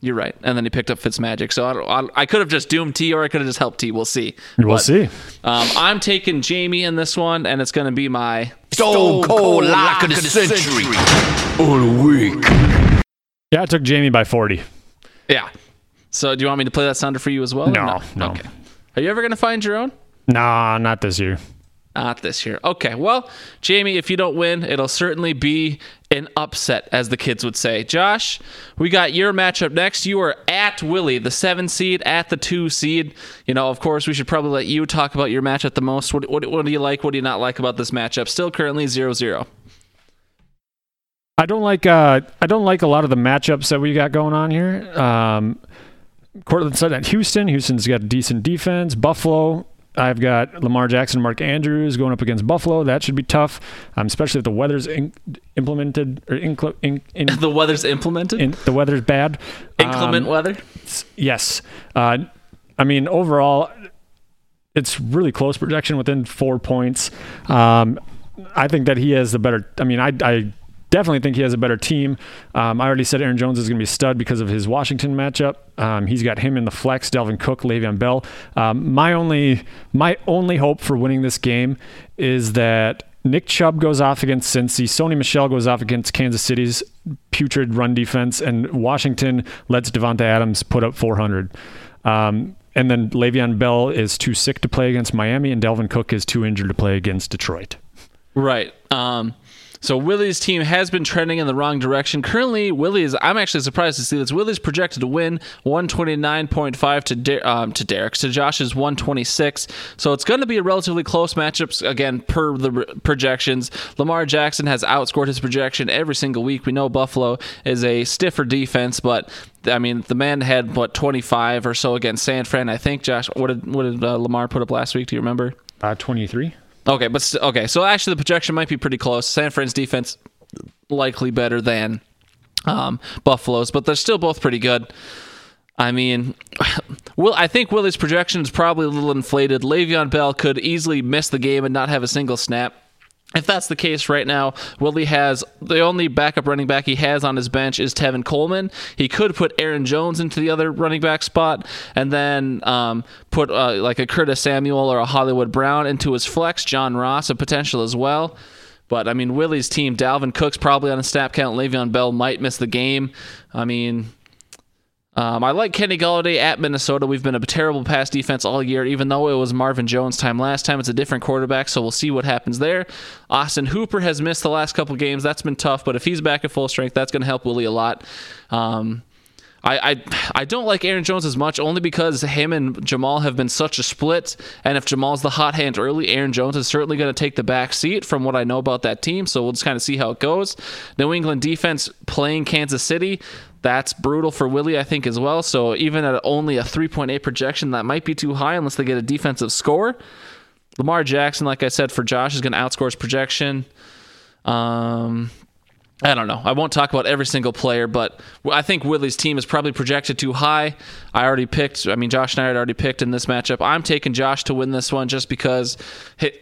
you're right." And then he picked up Fitz Magic. So I, don't, I, I could have just doomed T, or I could have just helped T. We'll see. We'll But, see. Um, I'm taking Jamie in this one, and it's going to be my Stone cold lock of the century. All week. Yeah, I took Jamie by 40. yeah. So do you want me to play that sounder for you as well? No, no. Okay. Are you ever going to find your own? Nah, not this year. Not this year. Okay. Well, Jamie, if you don't win, it'll certainly be an upset, as the kids would say. Josh, we got your matchup next. You are at Willie, the seven seed, at the two seed. You know, of course, we should probably let you talk about your matchup the most. What, what, what do you like? What do you not like about this matchup? Still currently 0 0. I don't like uh, I don't like a lot of the matchups that we got going on here. Um, Courtland Sutton at Houston. Houston's got a decent defense. Buffalo. I've got Lamar Jackson, Mark Andrews going up against Buffalo. That should be tough, um, especially if the weather's in, implemented or incl- in, in, The weather's implemented? in, the weather's bad. Inclement Um, weather? Yes. Uh, I mean, overall, it's really close projection within four points. Um, I think that he has the better. I mean, I, I definitely think he has a better team. Um, I already said Aaron Jones is going to be a stud because of his Washington matchup. Um, he's got him in the flex, Dalvin Cook, Le'Veon Bell. Um, my only my only hope for winning this game is that Nick Chubb goes off against Cincy, Sony Michel goes off against Kansas City's putrid run defense, and Washington lets Davante Adams put up 400. Um, and then Le'Veon Bell is too sick to play against Miami, and Dalvin Cook is too injured to play against Detroit. Right. Um, so Willie's team has been trending in the wrong direction. Currently, Willie is. I'm actually surprised to see this. Willie's projected to win 129.5 to Der- um, to Derek's to Josh's 126. So it's going to be a relatively close matchups again per the re- projections. Lamar Jackson has outscored his projection every single week. We know Buffalo is a stiffer defense, but I mean the man had what 25 or so against San Fran. I think Josh. What did what did uh, Lamar put up last week? Do you remember? Uh, 23. Okay, but st- okay, so actually the projection might be pretty close. San Fran's defense likely better than um, Buffalo's, but they're still both pretty good. I mean, Will I think Willie's projection is probably a little inflated. Le'Veon Bell could easily miss the game and not have a single snap. If that's the case right now, Willie has the only backup running back he has on his bench is Tevin Coleman. He could put Aaron Jones into the other running back spot and then um, put uh, like a Curtis Samuel or a Hollywood Brown into his flex. John Ross, a potential as well. But I mean, Willie's team, Dalvin Cook's probably on a snap count. Le'Veon Bell might miss the game. I mean, um, I like Kenny Golladay at Minnesota. We've been a terrible pass defense all year, even though it was Marvin Jones' time last time. It's a different quarterback, so we'll see what happens there. Austin Hooper has missed the last couple games. That's been tough, but if he's back at full strength, that's going to help Willie a lot. Um, I, I I don't like Aaron Jones as much only because him and Jamaal have been such a split. And if Jamaal's the hot hand early, Aaron Jones is certainly going to take the back seat from what I know about that team. So we'll just kind of see how it goes. New England defense playing Kansas City. That's brutal for Willie, I think, as well. So even at only a 3.8 projection, that might be too high unless they get a defensive score. Lamar Jackson, like I said, for Josh, is going to outscore his projection. Um, I don't know. I won't talk about every single player, but I think Willie's team is probably projected too high. I already picked. I mean, Josh and I had already picked in this matchup. I'm taking Josh to win this one just because his,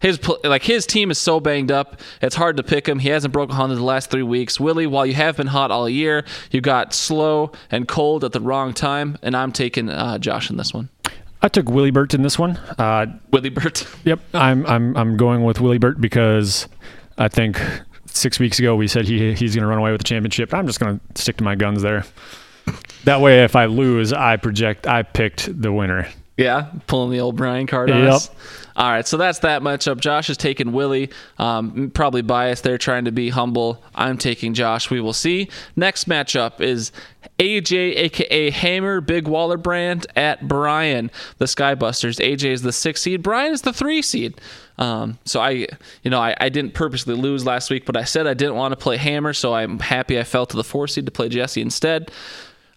his like his team is so banged up. It's hard to pick him. He hasn't broken 100 the last three weeks. Willie, while you have been hot all year, you got slow and cold at the wrong time, and I'm taking uh, Josh in this one. I took Willie Burt in this one. Uh, Willie Burt. Yep, I'm I'm I'm going with Willie Burt because I think six weeks ago we said he he's going to run away with the championship. I'm just going to stick to my guns there. That way, if I lose, I project I picked the winner. Yeah, pulling the old Brian card Yep. us. All right, so that's that matchup. Josh is taking Willie. Um, probably biased there, trying to be humble. I'm taking Josh. We will see. Next matchup is AJ, aka Hammer, Big Waller Brand at Brian, the Skybusters. AJ is the six seed. Brian is the three seed. Um, so I, you know, I, I didn't purposely lose last week, but I said I didn't want to play Hammer, so I'm happy I fell to the four seed to play Jesse instead.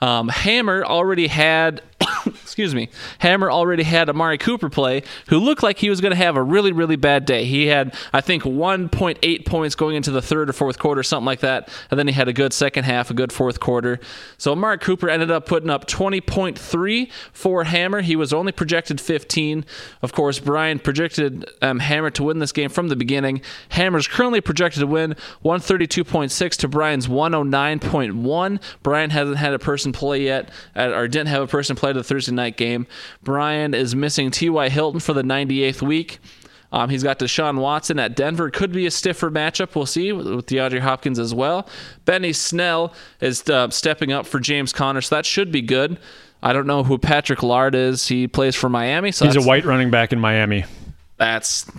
Um, Hammer already had, excuse me, Hammer already had Amari Cooper play, who looked like he was going to have a really, really bad day. He had, I think, 1.8 points going into the third or fourth quarter, something like that, and then he had a good second half, a good fourth quarter. So Amari Cooper ended up putting up 20.3 for Hammer. He was only projected 15. Of course, Brian projected um, Hammer to win this game from the beginning. Hammer's currently projected to win 132.6 to Brian's 109.1. Brian hasn't had a person play yet, or didn't have a person play the Thursday night game. Brian is missing T.Y. Hilton for the 98th week. Um, he's got Deshaun Watson at Denver. Could be a stiffer matchup. We'll see with, with DeAndre Hopkins as well. Benny Snell is uh, stepping up for James Conner, so that should be good. I don't know who Patrick Laird is. He plays for Miami, so He's a white running back in Miami. that's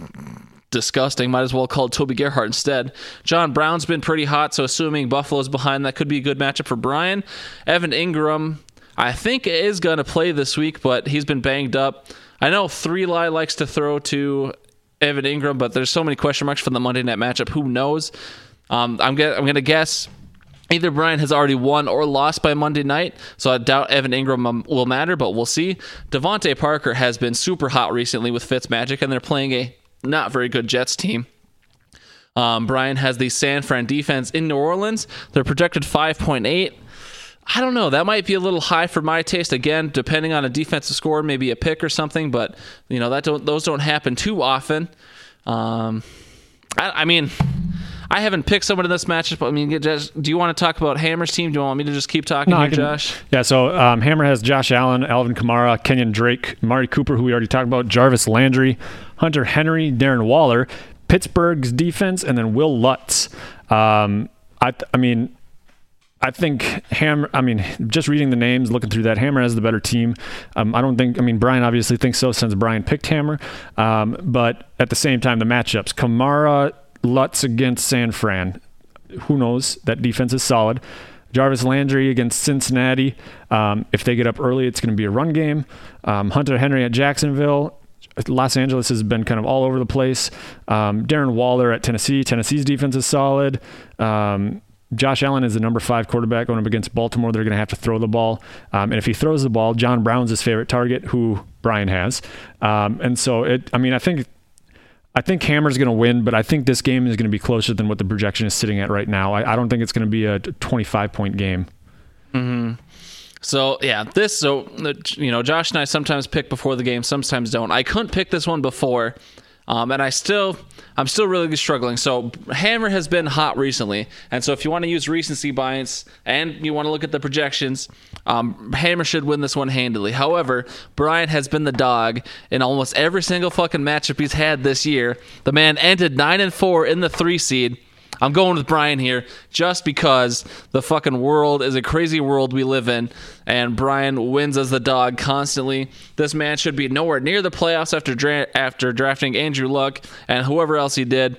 disgusting. Might as well call Toby Gerhart instead. John Brown's been pretty hot, so assuming Buffalo's behind, that could be a good matchup for Brian. Evan Engram, I think is going to play this week, but he's been banged up. I know Three Lie likes to throw to Evan Engram, but there's so many question marks from the Monday night matchup. Who knows? Um, I'm I'm going to guess Either Brian has already won or lost by Monday night, so I doubt Evan Engram um, will matter, but we'll see. DeVante Parker has been super hot recently with Fitz Magic, and they're playing a not very good Jets team. Um, Brian has the San Fran defense in New Orleans. They're projected 5.8. I don't know. That might be a little high for my taste. Again, depending on a defensive score, maybe a pick or something. But you know that don't those don't happen too often. Um, I, I mean, I haven't picked someone in this matchup. But I mean, just, do you want to talk about Hammer's team? Do you want me to just keep talking No, here, can- Josh? Yeah, so um, Hammer has Josh Allen, Alvin Kamara, Kenyon Drake, Amari Cooper, who we already talked about, Jarvis Landry, Hunter Henry, Darren Waller, Pittsburgh's defense, and then Will Lutz. Um, I, I mean, I think Hammer. I mean, just reading the names, looking through that, Hammer has the better team. Um, I don't think. I mean, Brian obviously thinks so since Brian picked Hammer. Um, but at the same time, the matchups: Kamara, Lutz against San Fran. Who knows? That defense is solid. Jarvis Landry against Cincinnati. Um, if they get up early, it's going to be a run game. Um, Hunter Henry at Jacksonville. Los Angeles has been kind of all over the place. Um, Darren Waller at Tennessee. Tennessee's defense is solid. Josh Allen is the number five quarterback going up against Baltimore. They're going to have to throw the ball. Um, and if he throws the ball, John Brown's his favorite target, who Brian has. Um, and so, it. I mean, I think I think Hammer's going to win, but I think this game is going to be closer than what the projection is sitting at right now. I, I don't think it's going to be a 25 point game. Hmm. So yeah, this so you know Josh and I sometimes pick before the game, sometimes don't. I couldn't pick this one before, um, and I still I'm still really struggling. So Hammer has been hot recently, and so if you want to use recency bias and you want to look at the projections, um, Hammer should win this one handily. However, Brian has been the dog in almost every single fucking matchup he's had this year. The man ended nine and four in the three seed. I'm going with Brian here just because the fucking world is a crazy world we live in, and Brian wins as the dog constantly. This man should be nowhere near the playoffs after dra- after drafting Andrew Luck and whoever else he did.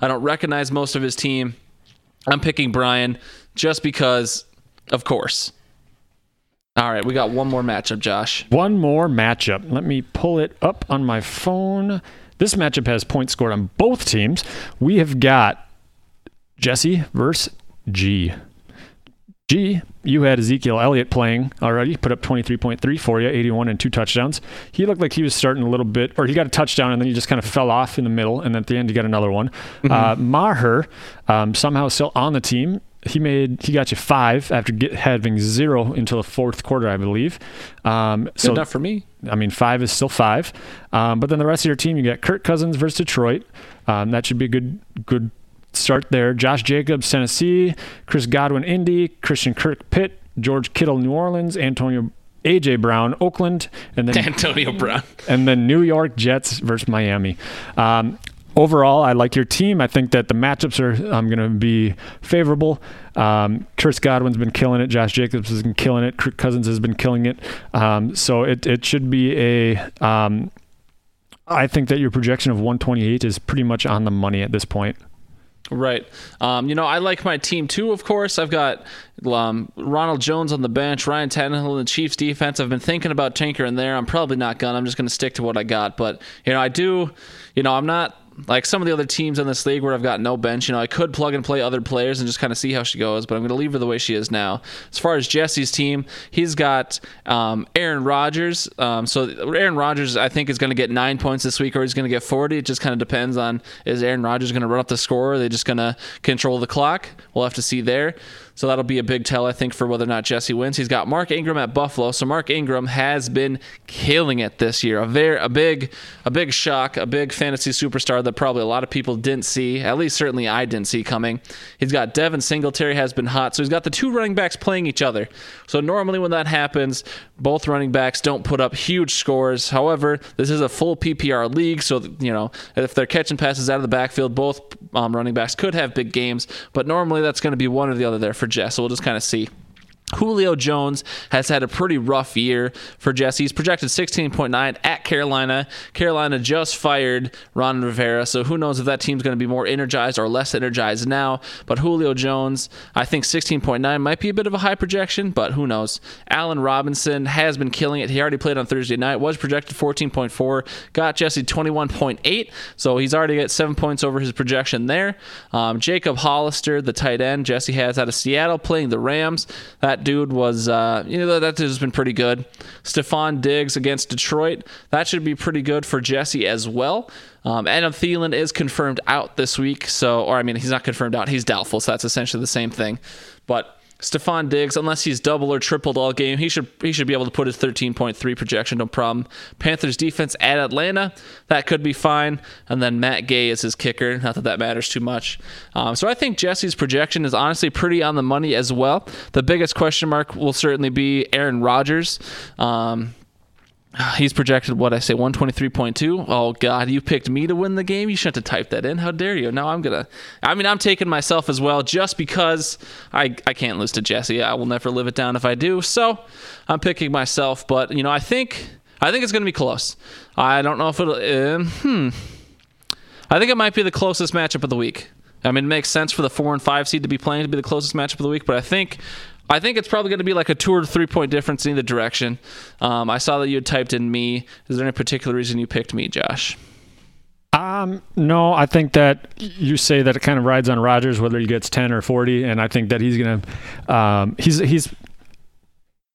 I don't recognize most of his team. I'm picking Brian just because, of course. All right, we got one more matchup, Josh. One more matchup. Let me pull it up on my phone. This matchup has points scored on both teams. We have got Jesse versus G. G, you had Ezekiel Elliott playing already, put up 23.3 for you, 81 and two touchdowns. He looked like he was starting a little bit, or he got a touchdown and then he just kind of fell off in the middle, and at the end he got another one. Uh, Maher, um, somehow still on the team. He made he got you five after get, having zero until the fourth quarter, I believe. Um, Good so enough for me. I mean, five is still five. Um, but then the rest of your team, you got Kirk Cousins versus Detroit. Um, that should be a good, good start there. Josh Jacobs, Tennessee. Chris Godwin, Indy. Christian Kirk, Pitt. George Kittle, New Orleans. Antonio, AJ Brown, Oakland, and then Antonio Brown. and then New York Jets versus Miami. Um, overall, I like your team. I think that the matchups are um, going to be favorable. Um, Chris Godwin's been killing it. Josh Jacobs has been killing it. Kirk Cousins has been killing it. Um, so it, it should be a. Um, I think that your projection of 128 is pretty much on the money at this point. Right. Um, you know, I like my team too, of course. I've got um, Ronald Jones on the bench, Ryan Tannehill in the Chiefs defense. I've been thinking about tinkering there. I'm probably not going. I'm just going to stick to what I got. But, you know, I do, you know, I'm not like some of the other teams in this league where I've got no bench, you know, I could plug and play other players and just kind of see how she goes, but I'm going to leave her the way she is now. As far as Jesse's team, he's got um, Aaron Rodgers. Um, so Aaron Rodgers, I think, is going to get nine points this week, or he's going to get 40. It just kind of depends on is Aaron Rodgers going to run up the score, or are they just going to control the clock? We'll have to see there. So that'll be a big tell, I think, for whether or not Jesse wins. He's got Mark Ingram at Buffalo. So Mark Ingram has been killing it this year. A very a big a big shock, a big fantasy superstar that probably a lot of people didn't see. At least certainly I didn't see coming. He's got Devin Singletary has been hot. So he's got the two running backs playing each other. So normally when that happens, both running backs don't put up huge scores. However, this is a full PPR league, so you know if they're catching passes out of the backfield, both um, running backs could have big games. But normally that's going to be one or the other there for Jess. So we'll just kind of see. Julio Jones has had a pretty rough year for Jesse. He's projected 16.9 at Carolina. Carolina just fired Ron Rivera, so who knows if that team's going to be more energized or less energized now. But Julio Jones, I think 16.9 might be a bit of a high projection, but who knows. Allen Robinson has been killing it. He already played on Thursday night, was projected 14.4, got Jesse 21.8, so he's already got seven points over his projection there. Um, Jacob Hollister, the tight end, Jesse has out of Seattle, playing the Rams. That dude was, uh, you know, that dude's been pretty good. Stefon Diggs against Detroit, that should be pretty good for Jesse as well. Um, Adam Thielen is confirmed out this week, so, or I mean, he's not confirmed out, he's doubtful, so that's essentially the same thing. But Stefon Diggs, unless he's double or tripled all game, he should he should be able to put his 13.3 projection, no problem. Panthers defense at Atlanta, that could be fine. And then Matt Gay is his kicker. Not that that matters too much. Um, so I think Jesse's projection is honestly pretty on the money as well. The biggest question mark will certainly be Aaron Rodgers. Um, He's projected what I say 123.2. Oh god, you picked me to win the game. You shouldn't have typed that in. How dare you? Now I'm going to I mean, I'm taking myself as well just because I I can't lose to Jesse. I will never live it down if I do. So, I'm picking myself, but you know, I think I think it's going to be close. I don't know if it'll uh, hmm. I think it might be the closest matchup of the week. I mean, it makes sense for the 4 and 5 seed to be playing to be the closest matchup of the week, but I think I think it's probably going to be like a two or three point difference in either direction. Um, I saw that you had typed in me. Is there any particular reason you picked me, Josh? Um, no, I think that you say that it kind of rides on Rodgers whether he gets ten or forty, and I think that he's gonna, um, he's he's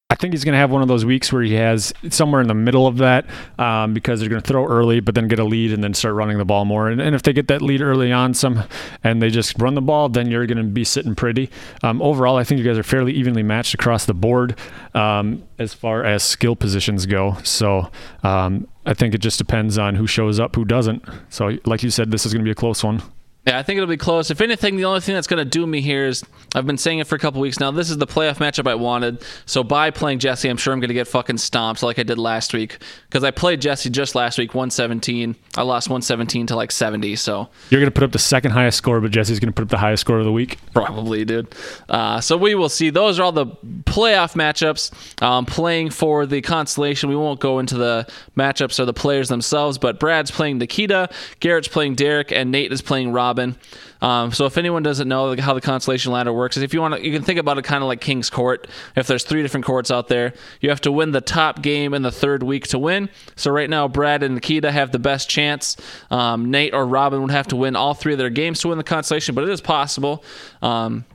I think he's going to have one of those weeks where he has somewhere in the middle of that um, because they're going to throw early, but then get a lead and then start running the ball more. And, and, if they get that lead early on, some and they just run the ball, then you're going to be sitting pretty. Um, overall, I think you guys are fairly evenly matched across the board um, as far as skill positions go. So um, I think it just depends on who shows up, who doesn't. So, like you said, this is going to be a close one. Yeah, I think it'll be close. If anything, the only thing that's going to do me here is I've been saying it for a couple weeks now. This is the playoff matchup I wanted. So by playing Jesse, I'm sure I'm going to get fucking stomped like I did last week because I played Jesse just last week, 117. I lost 117 to like 70. So you're going to put up the second highest score, but Jesse's going to put up the highest score of the week. Probably, dude. Uh, so we will see. Those are all the playoff matchups. Um, playing for the constellation. We won't go into the matchups or the players themselves, but Brad's playing Nikita, Garrett's playing Derek, and Nate is playing Rob. Robin. Um, so if anyone doesn't know how the constellation ladder works, if you want to, you can think about it kind of like King's Court. If there's three different courts out there, you have to win the top game in the third week to win. So right now, Brad and Nikita have the best chance. Um, Nate or Robin would have to win all three of their games to win the constellation, but it is possible. Um,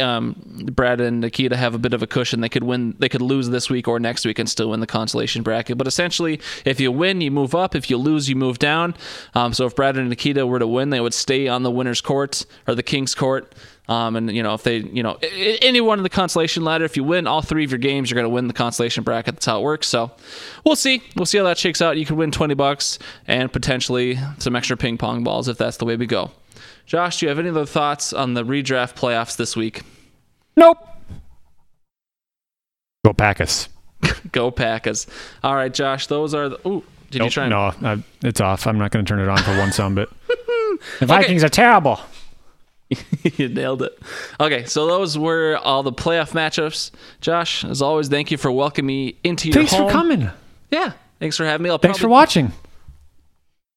um, Brad and Nikita have a bit of a cushion. They could win, they could lose this week or next week and still win the consolation bracket. But essentially, if you win, you move up. If you lose, you move down. Um, so if Brad and Nikita were to win, they would stay on the winner's court or the king's court. Um, and you know, if they, you know, anyone in the consolation ladder, if you win all three of your games, you're going to win the consolation bracket. That's how it works. So we'll see. We'll see how that shakes out. You could win 20 bucks and potentially some extra ping pong balls if that's the way we go. Josh, do you have any other thoughts on the redraft playoffs this week? Nope. Go Packers. Go Packers. All right, Josh. Those are the. Ooh, did nope, you try? And... No, I, it's off. I'm not going to turn it on for one sound bit. The Vikings are terrible. you nailed it. Okay, so those were all the playoff matchups. Josh, as always, thank you for welcoming me into your Thanks home. for coming. Yeah, thanks for having me. I'll Thanks for watching.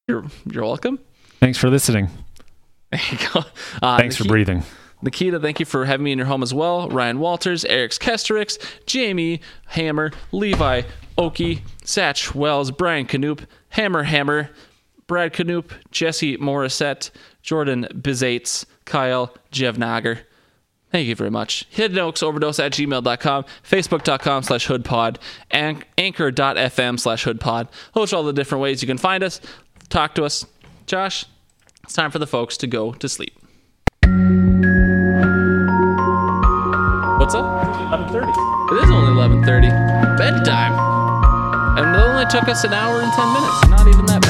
You're, you're welcome. Thanks for listening. There you go. Uh, Thanks for breathing. Nikita, thank you for having me in your home as well. Ryan Walters, Eric Kesterix, Jamie Hammer, Levi Oki, Satch Wells, Brian Canoop, Hammer Hammer, Brad Canoop, Jesse Morissette, Jordan Bizates, Kyle Jevnager. Thank you very much. Hidden Oaks Overdose at gmail.com, Facebook.com slash hoodpod, and anchor.fm slash hoodpod. Those are all the different ways you can find us. Talk to us. Josh, it's time for the folks to go to sleep. What's up? 11:30. It is only 11:30. Bedtime. And it only took us an hour and 10 minutes. Not even that bad.